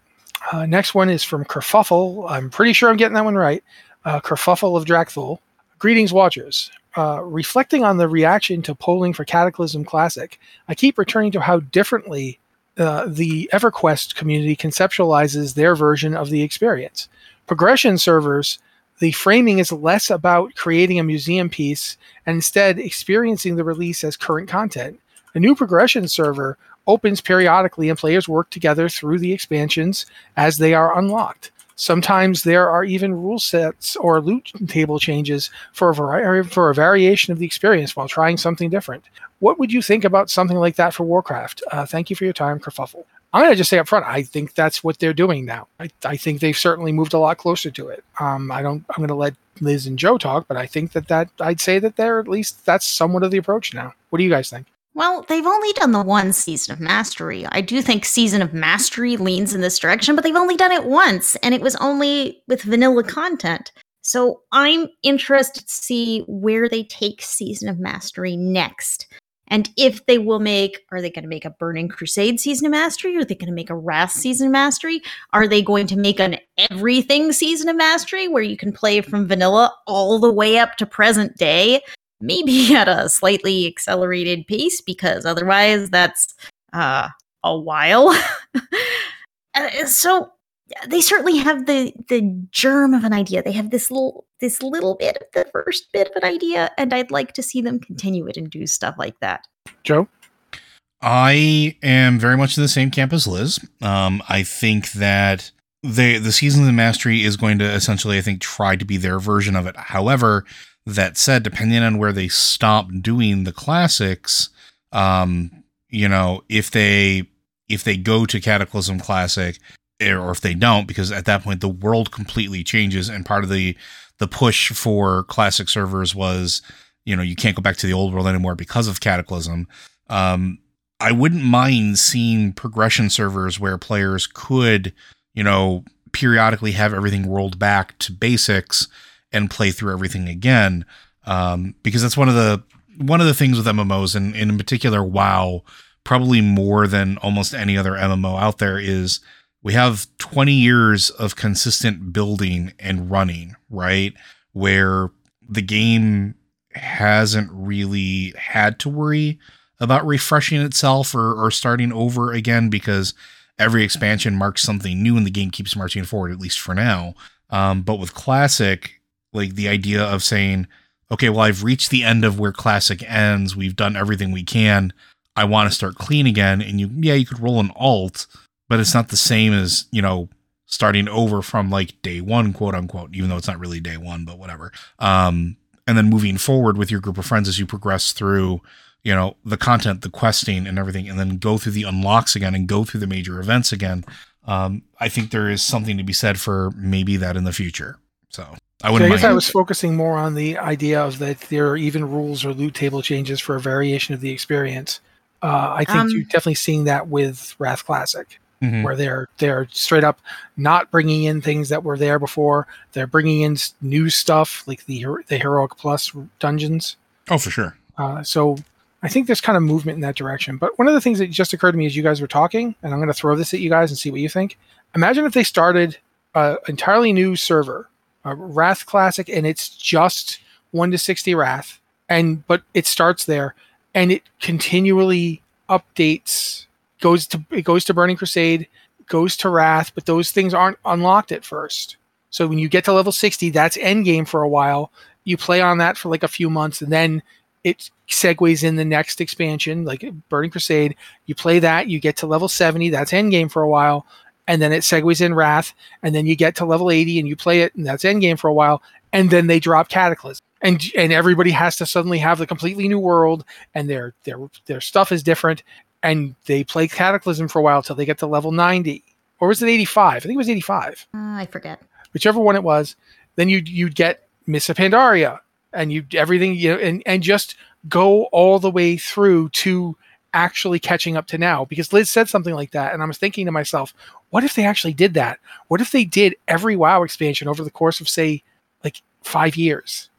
Uh, next one is from Kerfuffle. I'm pretty sure I'm getting that one right. Uh, Kerfuffle of Drak'thul. Greetings, watchers. Uh, reflecting on the reaction to polling for Cataclysm Classic, I keep returning to how differently uh, the EverQuest community conceptualizes their version of the experience. Progression servers, the framing is less about creating a museum piece and instead experiencing the release as current content. A new progression server opens periodically and players work together through the expansions as they are unlocked. Sometimes there are even rule sets or loot table changes for a variety for a variation of the experience while trying something different. What would you think about something like that for Warcraft? Uh, thank you for your time, Kerfuffle. I'm going to just say up front, I think that's what they're doing now. I, I think they've certainly moved a lot closer to it. Um, I don't. I'm going to let Liz and Joe talk, but I think that that I'd say that they're at least that's somewhat of the approach now. What do you guys think? Well, they've only done the one season of Mastery. I do think Season of Mastery leans in this direction, but they've only done it once, and it was only with vanilla content. So I'm interested to see where they take Season of Mastery next. And if they will make, are they going to make a Burning Crusade season of mastery? Are they going to make a Wrath season of mastery? Are they going to make an everything season of mastery where you can play from vanilla all the way up to present day? Maybe at a slightly accelerated pace because otherwise that's uh, a while. uh, so they certainly have the the germ of an idea. They have this little this little bit of the first bit of an idea, and I'd like to see them continue it and do stuff like that. Joe, I am very much in the same camp as Liz. Um, I think that they the season of the mastery is going to essentially, I think, try to be their version of it. However, that said, depending on where they stop doing the classics, um, you know, if they if they go to Cataclysm Classic or if they don't, because at that point the world completely changes, and part of the the push for classic servers was, you know, you can't go back to the old world anymore because of Cataclysm. Um, I wouldn't mind seeing progression servers where players could, you know, periodically have everything rolled back to basics and play through everything again. Um, because that's one of the one of the things with MMOs, and, and in particular WoW, probably more than almost any other MMO out there is we have 20 years of consistent building and running, right? Where the game hasn't really had to worry about refreshing itself or, or starting over again because every expansion marks something new and the game keeps marching forward, at least for now. Um, but with Classic, like the idea of saying, okay, well, I've reached the end of where Classic ends. We've done everything we can. I want to start clean again. And you, yeah, you could roll an alt but it's not the same as you know starting over from like day one quote unquote even though it's not really day one but whatever um and then moving forward with your group of friends as you progress through you know the content the questing and everything and then go through the unlocks again and go through the major events again um i think there is something to be said for maybe that in the future so I wouldn't. So I guess mind. I was focusing more on the idea of that there are even rules or loot table changes for a variation of the experience. Uh, I think Um, you're definitely seeing that with Wrath Classic. Mhm. where they're they're straight up not bringing in things that were there before. They're bringing in new stuff like the the heroic plus dungeons. Oh, for sure. Uh, so I think there's kind of movement in that direction. But one of the things that just occurred to me as you guys were talking, and I'm going to throw this at you guys and see what you think. Imagine if they started an entirely new server, a Wrath Classic, and it's just one to sixty Wrath, and but it starts there, and it continually updates goes to it goes to Burning Crusade, goes to Wrath, but those things aren't unlocked at first. So when you get to level 60, that's end game for a while. You play on that for like a few months, and then it segues in the next expansion, like Burning Crusade. You play that, you get to level 70, that's end game for a while, and then it segues in Wrath, and then you get to level 80 and you play it, and that's end game for a while, and then they drop Cataclysm. And and everybody has to suddenly have the completely new world, and their their their stuff is different, and they play Cataclysm for a while till they get to level 90. Or was it 85? I think it was 85 Uh, I forget. whichever one it was, then you'd you'd get Miss Pandaria and you everything you know and and just go all the way through to actually catching up to now because Liz said something like that and I was thinking to myself, what if they actually did that? What if they did every WoW expansion over the course of say like 5 years?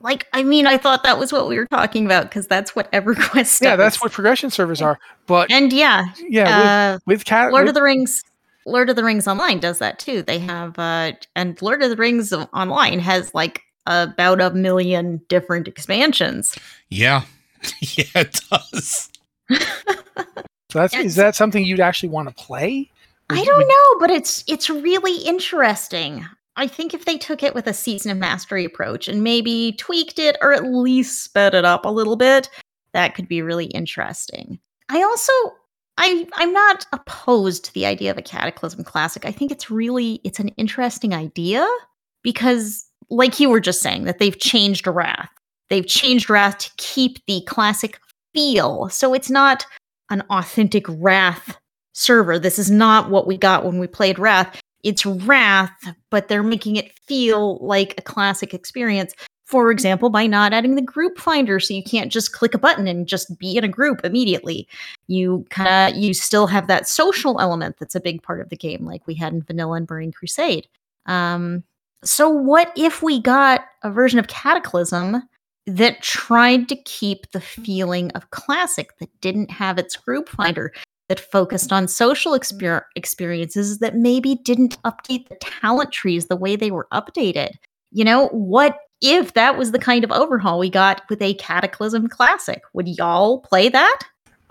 Like, I mean, I thought that was what we were talking about because that's what EverQuest. Yeah, that's what progression servers are. But And yeah, yeah, uh, with, with cat Lord with- of the Rings, Lord of the Rings Online does that too. They have, uh, and Lord of the Rings Online has like about a million different expansions. Yeah. yeah, it does. So that's is that something you'd actually want to play? I don't would- know, but it's it's really interesting. I think if they took it with a season of mastery approach and maybe tweaked it or at least sped it up a little bit, that could be really interesting. I also I I'm not opposed to the idea of a Cataclysm classic. I think it's really it's an interesting idea because like you were just saying that they've changed Wrath. They've changed Wrath to keep the classic feel. So it's not an authentic Wrath server. This is not what we got when we played Wrath. It's Wrath, but they're making it feel like a classic experience. For example, by not adding the group finder, so you can't just click a button and just be in a group immediately. You kind of you still have that social element that's a big part of the game, like we had in Vanilla and Burning Crusade. Um, so, what if we got a version of Cataclysm that tried to keep the feeling of classic, that didn't have its group finder, that focused on social exper- experiences, that maybe didn't update the talent trees the way they were updated? You know, what if that was the kind of overhaul we got with a Cataclysm Classic? Would y'all play that?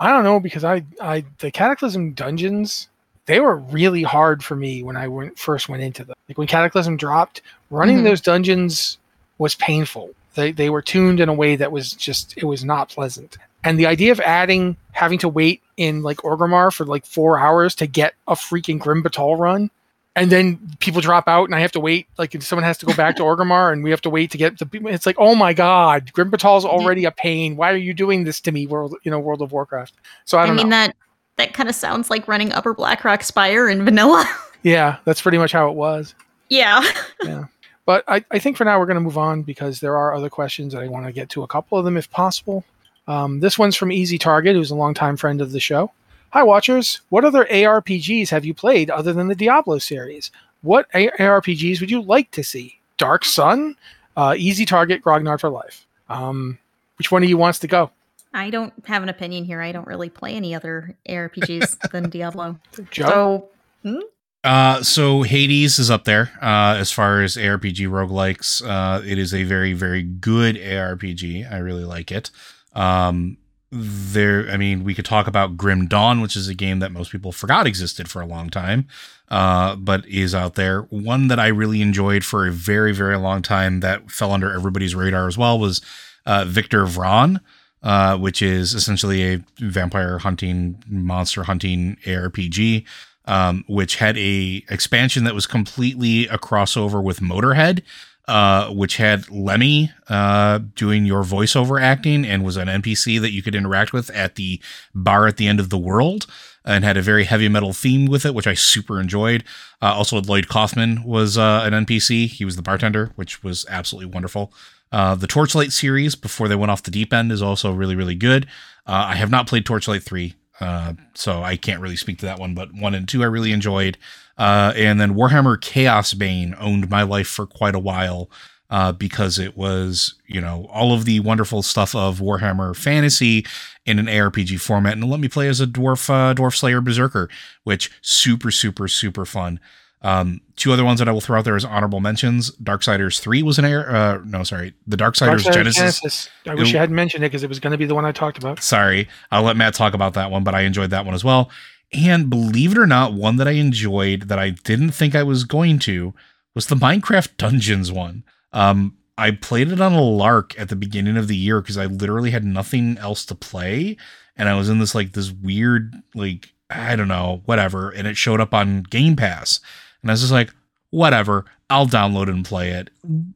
I don't know because I, I the Cataclysm dungeons they were really hard for me when I went, first went into them. Like when Cataclysm dropped, running Mhm. those dungeons was painful. They they were tuned in a way that was just it was not pleasant. And the idea of adding having to wait in like Orgrimmar for like four hours to get a freaking Grim Batol run, and then people drop out and I have to wait. Like someone has to go back to Orgrimmar and we have to wait to get the people. It's like oh my god, Grim Batol's already a pain. Why are you doing this to me, World? You know, World of Warcraft. So I I, don't mean know. that that kind of sounds like running Upper Blackrock Spire in vanilla. Yeah, that's pretty much how it was. Yeah. yeah. But I, I think for now we're going to move on because there are other questions that I want to get to a couple of them if possible. Um, this one's from Easy Target, who's a longtime friend of the show. Hi, Watchers. What other ARPGs have you played other than the Diablo series? What ARPGs would you like to see? Dark Sun, uh, Easy Target, Grognard for Life. Um, which one of you wants to go? I don't have an opinion here. I don't really play any other ARPGs than Diablo. Joe? So Uh, so Hades is up there uh, as far as ARPG roguelikes. Uh, it is a very, very good ARPG. I really like it. Um, there, I mean, we could talk about Grim Dawn, which is a game that most people forgot existed for a long time, uh, but is out there. One that I really enjoyed for a very, very long time that fell under everybody's radar as well was uh, Victor Vran. Uh, which is essentially a vampire hunting, monster hunting ARPG um, which had a expansion that was completely a crossover with Motorhead, uh, which had Lemmy uh, doing your voiceover acting and was an NPC that you could interact with at the bar at the end of the world. And had a very heavy metal theme with it, which I super enjoyed. Uh, also, Lloyd Kaufman was uh, an NPC. He was the bartender, which was absolutely wonderful. Uh, the Torchlight series, before they went off the deep end, is also really, really good. Uh, I have not played Torchlight 3, uh, so I can't really speak to that one, but one and two I really enjoyed. Uh, and then Warhammer Chaosbane owned my life for quite a while uh, because it was, you know, all of the wonderful stuff of Warhammer Fantasy in an ARPG format, and let me play as a dwarf, uh, dwarf slayer berserker, which super, super, super fun. Um, two other ones that I will throw out there as honorable mentions: Darksiders Three was an air. Uh, no, sorry, the Darksiders, Darksiders Genesis. I wish It- you hadn't mentioned it because it was going to be the one I talked about. Sorry, I'll let Matt talk about that one, but I enjoyed that one as well. And believe it or not, one that I enjoyed that I didn't think I was going to was the Minecraft Dungeons one. Um, I played it on a lark at the beginning of the year because I literally had nothing else to play, and I was in this like this weird like I don't know whatever, and it showed up on Game Pass, and I was just like, whatever, I'll download it and play it.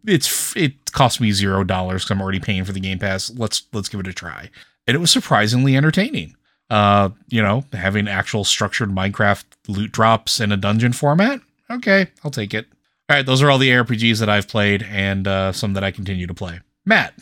It's it cost me zero dollars because I'm already paying for the Game Pass. Let's let's give it a try, and it was surprisingly entertaining. Uh, you know, having actual structured Minecraft loot drops in a dungeon format. Okay, I'll take it. All right, those are all the RPGs that I've played and uh, some that I continue to play. Matt,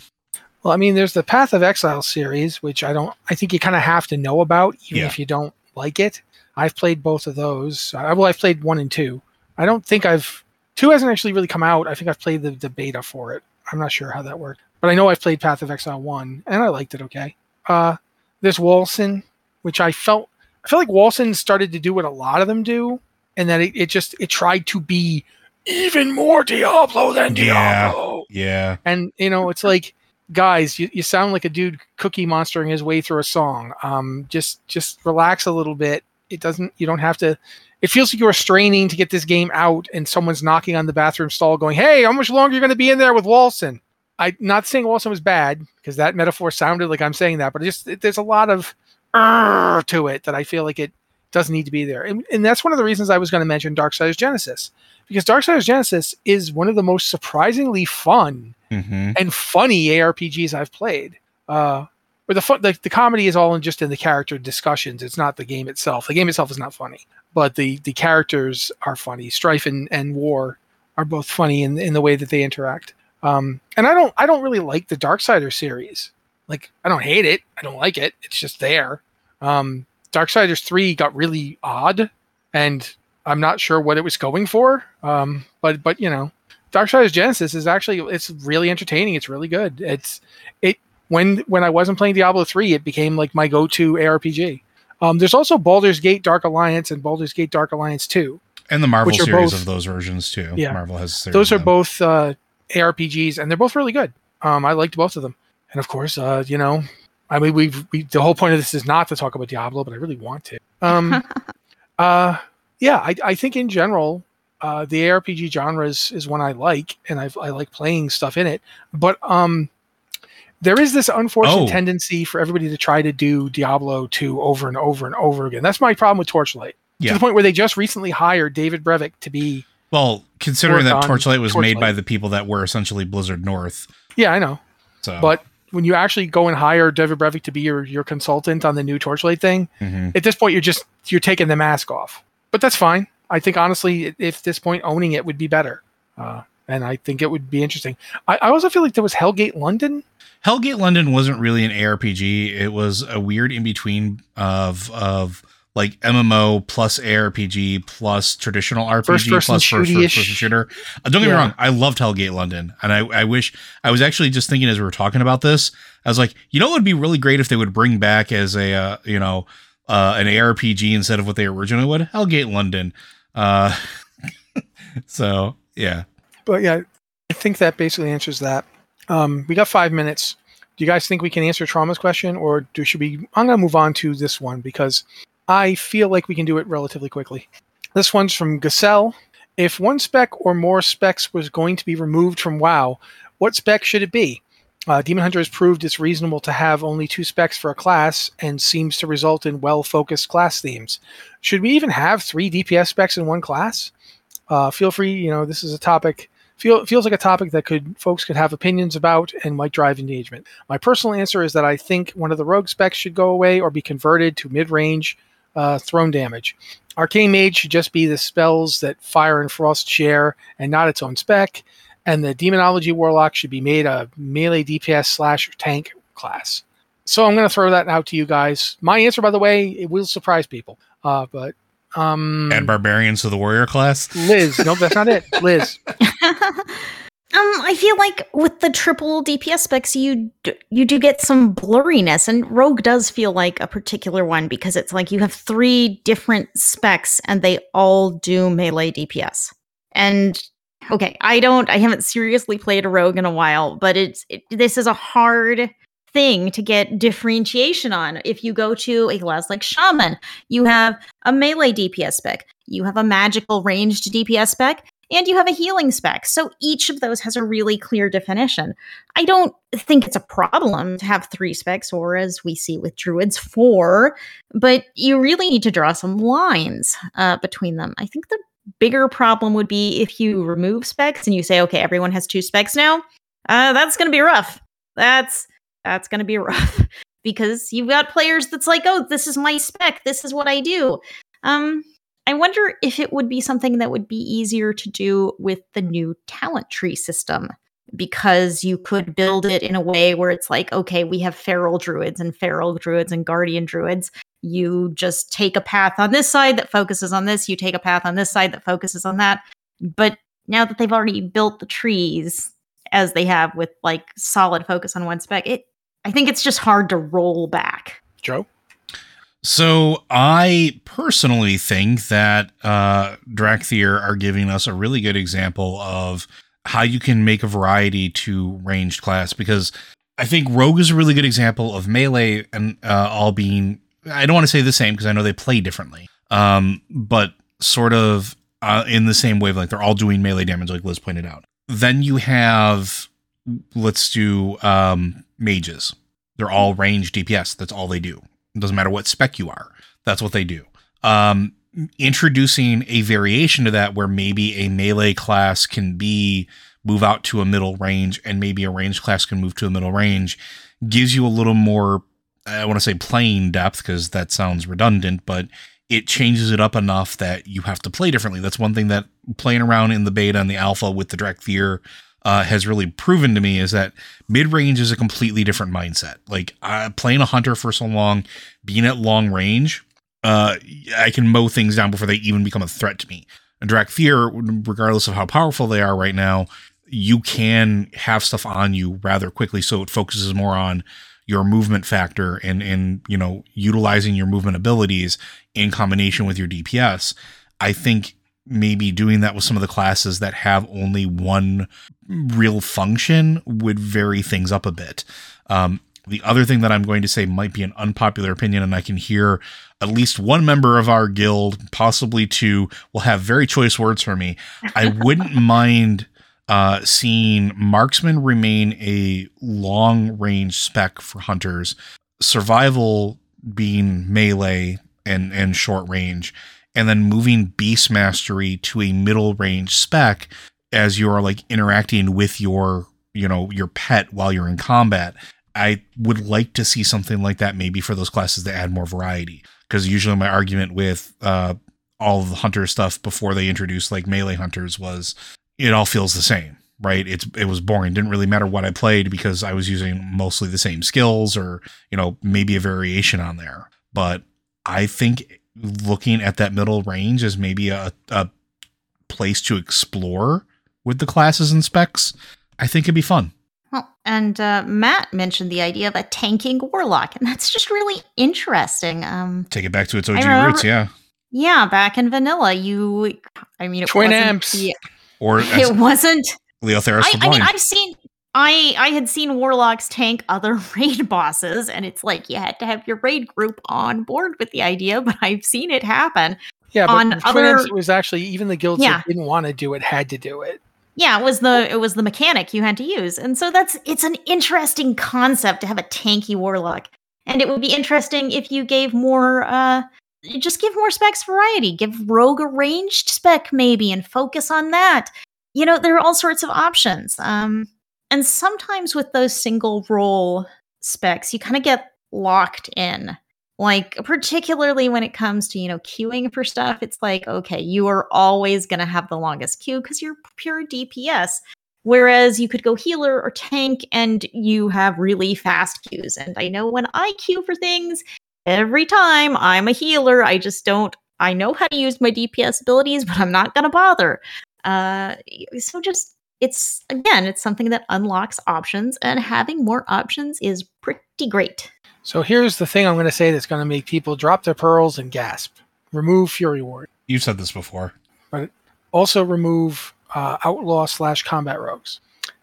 Well, I mean, there's the Path of Exile series, which I don't. I think you kind of have to know about, even Yeah. if you don't like it. I've played both of those. I, well, I've played one and two. I don't think I've two hasn't actually really come out. I think I've played the, the beta for it. I'm not sure how that worked, but I know I've played Path of Exile one, and I liked it. Okay. Uh, there's Wolcen, which I felt I feel like Wolcen started to do what a lot of them do, and that it, it just it tried to be even more Diablo than Diablo. Yeah. Yeah, And you know, it's like, guys, you, you sound like a dude cookie monstering his way through a song. Um, just just relax a little bit. It doesn't. You don't have to. It feels like you're straining to get this game out, and someone's knocking on the bathroom stall, going, "Hey, how much longer are you going to be in there with Wolcen?" I'm not saying Wolcen was bad because that metaphor sounded like I'm saying that, but just it, there's a lot of "Arr" to it that I feel like it doesn't need to be there. And, and that's one of the reasons I was going to mention Darksiders Genesis because Darksiders Genesis is one of the most surprisingly fun hmm and funny ARPGs I've played. Uh, but the fun, the, the comedy is all in just in the character discussions. It's not the game itself. The game itself is not funny, but the the characters are funny. Strife and, and War are both funny in in the way that they interact. Um, and I don't I don't really like the Darksider series. Like I don't hate it. I don't like it. It's just there. Um, Darksiders three got really odd, and I'm not sure what it was going for. Um, but but you know, Darksiders Genesis is actually it's really entertaining. It's really good. It's it when when I wasn't playing Diablo three, it became like my go to ARPG. Um, there's also Baldur's Gate Dark Alliance and Baldur's Gate Dark Alliance two. And the Marvel series both- of those versions too. Yeah. Marvel has. series Those are them. both uh, ARPGs, and they're both really good. Um, I liked both of them, and of course, uh, you know, I mean, we've we, the whole point of this is not to talk about Diablo, but I really want to. Um, uh, yeah, I, I think in general, uh, the ARPG genre is, is one I like, and I, I like playing stuff in it. But um, there is this unfortunate Oh. tendency for everybody to try to do Diablo 2 over and over and over again. That's my problem with Torchlight. To the point where they just recently hired David Brevik to be. Well, considering that Torchlight was made by the people that were essentially Blizzard North, Yeah, I know. so But when you actually go and hire David Brevik to be your, your consultant on the new Torchlight thing, Mhm. at this point you're just you're taking the mask off but that's fine i think honestly at- if this point owning it would be better uh, and i think it would be interesting I, I also feel like there was hellgate london Hellgate London wasn't really an ARPG. It was a weird in between of of like MMO plus ARPG plus traditional RPG First-person plus first first person shooter. Uh, don't get me wrong, I loved Hellgate London, and I I wish I was actually just thinking as we were talking about this, I was like, you know, it would be really great if they would bring back as a uh, you know uh, an ARPG instead of what they originally would. Hellgate London. Uh, so yeah, but yeah i think that basically answers that um, we got five minutes do you guys think we can answer trauma's question or do should we i'm going to move on to this one because i feel like we can do it relatively quickly this one's from Gassel. If one spec or more specs was going to be removed from WoW, what spec should it be? Uh, Demon Hunter has proved it's reasonable to have only two specs for a class and seems to result in well focused class themes. Should we even have three DPS specs in one class? Uh, feel free, you know, this is a topic. Feel, feels like a topic that could folks could have opinions about and might drive engagement. My personal answer is that I think one of the rogue specs should go away or be converted to mid-range uh, thrown damage. Arcane Mage should just be the spells that Fire and Frost share and not its own spec. And the Demonology Warlock should be made a melee DPS slash tank class. So I'm going to throw that out to you guys. My answer, by the way, it will surprise people. Uh, but um, add barbarians to the warrior class. Liz, nope, that's not it. Liz, um, I feel like with the triple DPS specs, you d- you do get some blurriness, and Rogue does feel like a particular one because it's like you have three different specs, and they all do melee DPS. And okay, I don't, I haven't seriously played a Rogue in a while, but it's it, this is a hard thing to get differentiation on. If you go to a class like Shaman, you have a melee DPS spec, you have a magical ranged DPS spec, and you have a healing spec. So each of those has a really clear definition. I don't think it's a problem to have three specs, or as we see with druids, four, but you really need to draw some lines uh, between them. I think the bigger problem would be if you remove specs and you say, okay, everyone has two specs now. Uh, that's going to be rough. That's that's going to be rough because you've got players that's like, oh, this is my spec. This is what I do. Um, I wonder if it would be something that would be easier to do with the new talent tree system because you could build it in a way where it's like, okay, we have feral druids and feral druids and guardian druids. You just take a path on this side that focuses on this, you take a path on this side that focuses on that. But now that they've already built the trees as they have with like solid focus on one spec, it I think it's just hard to roll back. Joe. So I personally think that uh, Dracthyr are giving us a really good example of how you can make a variety to ranged class because I think Rogue is a really good example of melee and uh, all being. I don't want to say the same because I know they play differently, um, but sort of uh, in the same wavelength. They're all doing melee damage, like Liz pointed out. Then you have, let's do um, mages. They're all ranged DPS. That's all they do It doesn't matter what spec you are. That's what they do. Um, introducing a variation to that where maybe a melee class can be move out to a middle range and maybe a range class can move to a middle range gives you a little more I want to say playing depth because that sounds redundant, but it changes it up enough that you have to play differently. That's one thing that playing around in the beta and the alpha with the Dracthyr uh, has really proven to me is that mid range is a completely different mindset. Like uh, playing a hunter for so long, being at long range, uh, I can mow things down before they even become a threat to me. And fear, regardless of how powerful they are right now, you can have stuff on you rather quickly. So it focuses more on your movement factor and and you know utilizing your movement abilities in combination with your DPS. I think maybe doing that with some of the classes that have only one real function would vary things up a bit. Um, the other thing that I'm going to say might be an unpopular opinion, and I can hear at least one member of our guild, possibly two, will have very choice words for me. I wouldn't mind uh, seeing marksman remain a long range spec for hunters, survival being melee and and short range, and then moving beast mastery to a middle range spec as you're like interacting with your you know your pet while you're in combat. I would like to see something like that maybe for those classes that add more variety. Because usually my argument with uh, all the hunter stuff before they introduced like melee hunters was it all feels the same right it's it was boring didn't really matter what i played because i was using mostly the same skills or you know maybe a variation on there but i think looking at that middle range as maybe a, a place to explore with the classes and specs i think it'd be fun well, and uh, Matt mentioned the idea of a tanking warlock, and that's just really interesting. Um, take it back to its og remember, roots yeah yeah back in vanilla you i mean it Twin Emps the, or it wasn't Leotheras. I, I mean, I've seen. I I had seen warlocks tank other raid bosses, and it's like you had to have your raid group on board with the idea. But I've seen it happen. Yeah, but on other, it was actually even the guilds yeah. that didn't want to do it had to do it. Yeah, it was the it was the mechanic you had to use, and so that's it's an interesting concept to have a tanky warlock, and it would be interesting if you gave more. uh just give more specs variety. Give rogue a ranged spec maybe, and focus on that you know, there are all sorts of options. Um, and sometimes with those single role specs, you kind of get locked in. Like, particularly when it comes to, you know, queuing for stuff, it's like, okay, you are always going to have the longest queue because you're pure DPS. Whereas you could go healer or tank and you have really fast queues. And I know when I queue for things, every time I'm a healer, I just don't, I know how to use my DPS abilities, but I'm not going to bother. Uh, so just it's again, it's something that unlocks options, and having more options is pretty great. So here's the thing I'm going to say that's going to make people drop their pearls and gasp: remove Fury Ward. You've said this before, but also remove uh, Outlaw slash Combat Rogues.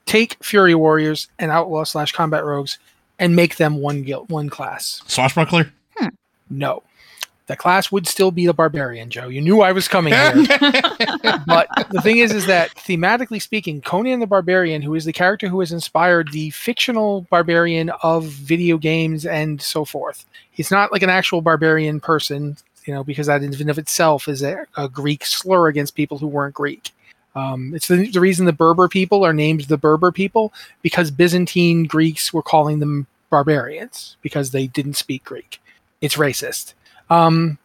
Take Fury Warriors and Outlaw slash Combat Rogues and make them one guild, one class. Swashbuckler? Hmm. No the class would still be the barbarian, Joe. You knew I was coming here. but the thing is, is that thematically speaking, Conan the Barbarian, who is the character who has inspired the fictional barbarian of video games and so forth, he's not like an actual barbarian person, you know, because that in and of itself is a, a Greek slur against people who weren't Greek. Um, it's the, the reason the Berber people are named the Berber people because Byzantine Greeks were calling them barbarians because they didn't speak Greek. It's racist. Um,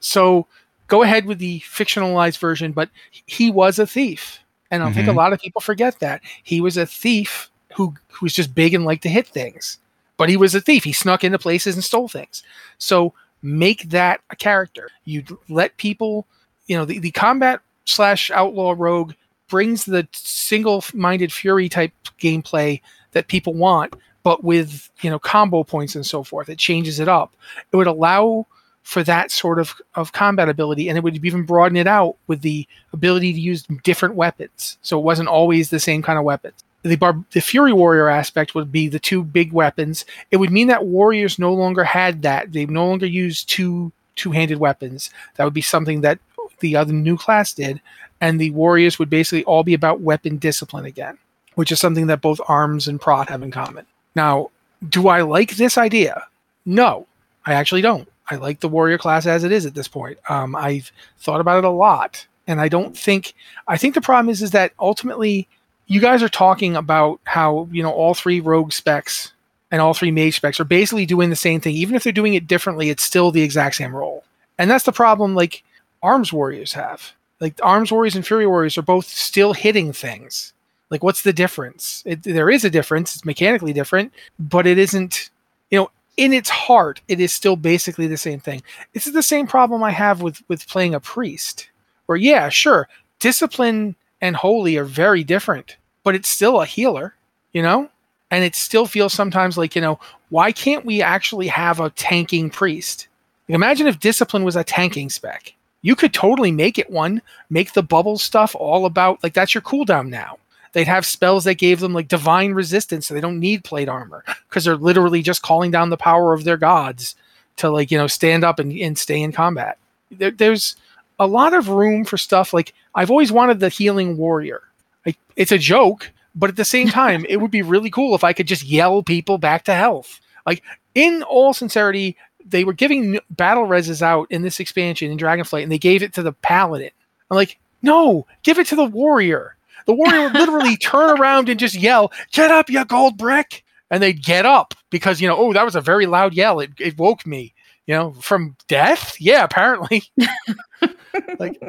so go ahead with the fictionalized version, but he was a thief. And I mm-hmm. think a mm-hmm. lot of people forget that. He was a thief who, who was just big and liked to hit things. But he was a thief. He snuck into places and stole things. So make that a character. You let people, you know, the, the combat slash outlaw rogue brings the single minded fury type gameplay that people want, but with, you know, combo points and so forth. It changes it up. It would allow for that sort of, of combat ability. And it would even broaden it out with the ability to use different weapons. So it wasn't always the same kind of weapons. The, bar- the Fury Warrior aspect would be the two big weapons. It would mean that warriors no longer had that. They no longer used two two handed weapons. That would be something that the other new class did. And the warriors would basically all be about weapon discipline again, which is something that both arms and prot have in common. Now, do I like this idea? No, I actually don't. I like the warrior class as it is at this point. Um, I've thought about it a lot, and I don't think. I think the problem is is that ultimately, you guys are talking about how you know all three rogue specs and all three mage specs are basically doing the same thing. Even if they're doing it differently, it's still the exact same role, and that's the problem. Like arms warriors have, like arms warriors and fury warriors are both still hitting things. Like, what's the difference? It, there is a difference. It's mechanically different, but it isn't. You know, in its heart, it is still basically the same thing. This is the same problem I have with with playing a priest. Where yeah, sure, discipline and holy are very different, but it's still a healer, you know? And it still feels sometimes like, you know, why can't we actually have a tanking priest? Imagine if discipline was a tanking spec. You could totally make it one, make the bubble stuff all about like that's your cooldown now. They'd have spells that gave them like divine resistance, so they don't need plate armor because they're literally just calling down the power of their gods to like you know stand up and, and stay in combat. There, there's a lot of room for stuff like I've always wanted the healing warrior. Like it's a joke, but at the same time, it would be really cool if I could just yell people back to health. Like in all sincerity, they were giving battle reses out in this expansion in Dragonflight, and they gave it to the paladin. I'm like, no, give it to the warrior. The warrior would literally turn around and just yell, "Get up, you gold brick!" And they'd get up because you know, oh, that was a very loud yell. It, it woke me. You know, from death. Yeah, apparently. like,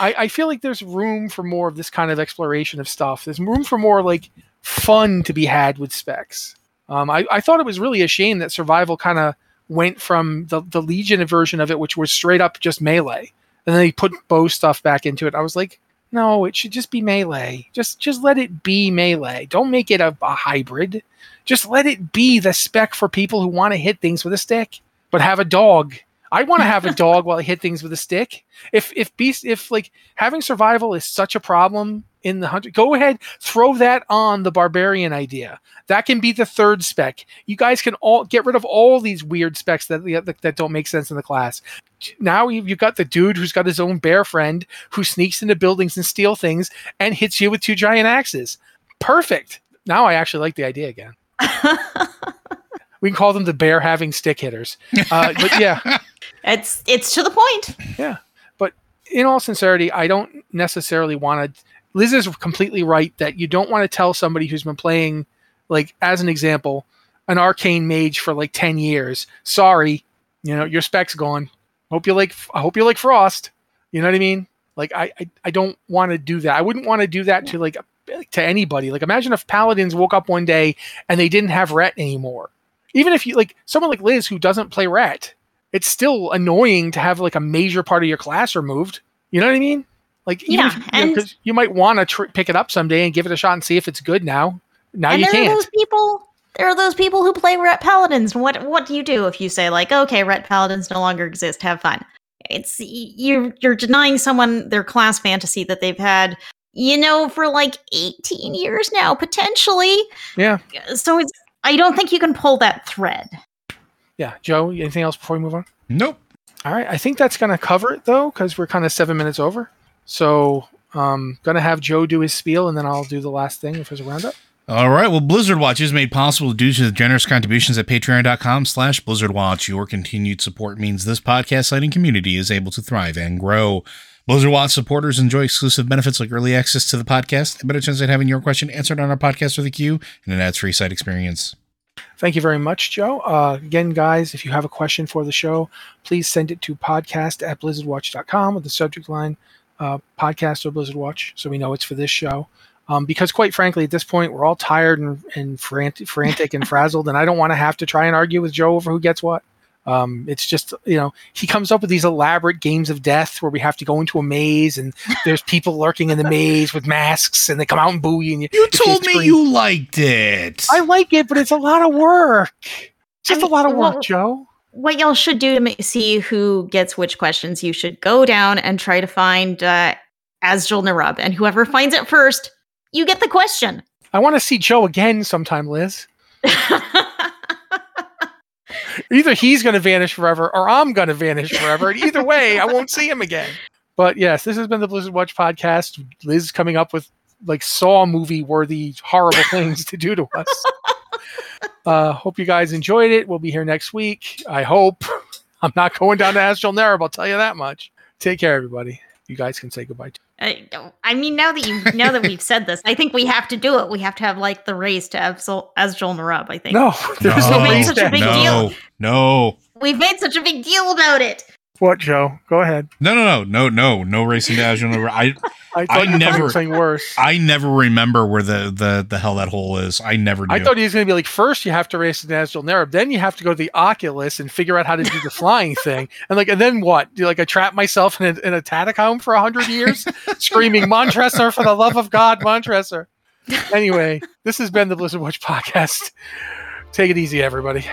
I, I feel like there's room for more of this kind of exploration of stuff. There's room for more like fun to be had with specs. Um, I, I thought it was really a shame that survival kind of went from the, the Legion version of it, which was straight up just melee, and then they put bow stuff back into it. I was like, no, it should just be melee. Just just let it be melee. Don't make it a, a hybrid. Just let it be the spec for people who want to hit things with a stick, but have a dog. I want to have a dog while I hit things with a stick. If if beast if like having survival is such a problem in the hunter, go ahead throw that on the barbarian idea. That can be the third spec. You guys can all get rid of all these weird specs that that, that don't make sense in the class. Now you've got the dude who's got his own bear friend who sneaks into buildings and steal things and hits you with two giant axes. Perfect. Now I actually like the idea again. we can call them the bear having stick hitters. Uh, but yeah, it's it's to the point. Yeah, but in all sincerity, I don't necessarily want to. Liz is completely right that you don't want to tell somebody who's been playing, like as an example, an arcane mage for like ten years. Sorry, you know your spec's gone. Hope you like. I hope you like Frost. You know what I mean? Like I, I, I don't want to do that. I wouldn't want to do that to like to anybody. Like imagine if paladins woke up one day and they didn't have ret anymore. Even if you like someone like Liz who doesn't play ret, it's still annoying to have like a major part of your class removed. You know what I mean? Like Yeah, if, you, know, 'cause you might want to tr- pick it up someday and give it a shot and see if it's good now. Now and you there are can't. those people. There are those people who play Ret Paladins. What what do you do if you say like, okay, Ret Paladins no longer exist? Have fun. It's you're you're denying someone their class fantasy that they've had, you know, for like 18 years now, potentially. Yeah, So it's I don't think you can pull that thread. yeah. Joe, anything else before we move on? Nope. All right, I think that's going to cover it though, because we're kind of seven minutes over. So, um, going to have Joe do his spiel, and then I'll do the last thing if there's a roundup. All right. Well, Blizzard Watch is made possible due to the generous contributions at patreon.com slash Blizzard Watch. Your continued support means this podcast site and community is able to thrive and grow. Blizzard Watch supporters enjoy exclusive benefits like early access to the podcast, a better chance at having your question answered on our podcast with a queue, and an ads-free site experience. Thank you very much, Joe. Uh, again, guys, if you have a question for the show, please send it to podcast at blizzardwatch.com with the subject line uh, podcast or Blizzard Watch so we know it's for this show. Um, because, quite frankly, at this point, we're all tired and, and frantic, frantic and frazzled, and I don't want to have to try and argue with Joe over who gets what. Um, it's just, you know, he comes up with these elaborate games of death where we have to go into a maze and there's people lurking in the maze with masks and they come out and boo you. And you, told me you liked it. I like it, but it's a lot of work. Just a lot of mean, work, well- Joe. What y'all should do to see who gets which questions, you should go down and try to find uh, Azjol-Nerub, and whoever finds it first, you get the question. I want to see Joe again sometime, Liz. Either he's going to vanish forever or I'm going to vanish forever. And either way, I won't see him again. But yes, this has been the Blizzard Watch podcast. Liz coming up with like Saw movie worthy horrible things to do to us. Uh, hope you guys enjoyed it. We'll be here next week. I hope. I'm not going down to Azjol-Nerub. I'll tell you that much. Take care, everybody. You guys can say goodbye. I, I mean, now that you now that we've said this, I think we have to do it. We have to have like the race to Azjol Azul Narub. I think. No, there's No. no, race such a big no, deal. no, We've made such a big deal about it. What, Joe? Go ahead. no, no, no, no, no, no racing to Azure. I I thought I never- saying worse. I never remember where the the the hell that hole is. I never do. I thought he was going to be like, first you have to race the Azjol-Nerub, then you have to go to the Oculus and figure out how to do the flying thing, and like, and then what? Do like I trap myself in a, in a catacomb for a hundred years, screaming Montresor for the love of God, Montresor. Anyway, this has been the Blizzard Watch podcast. Take it easy, everybody.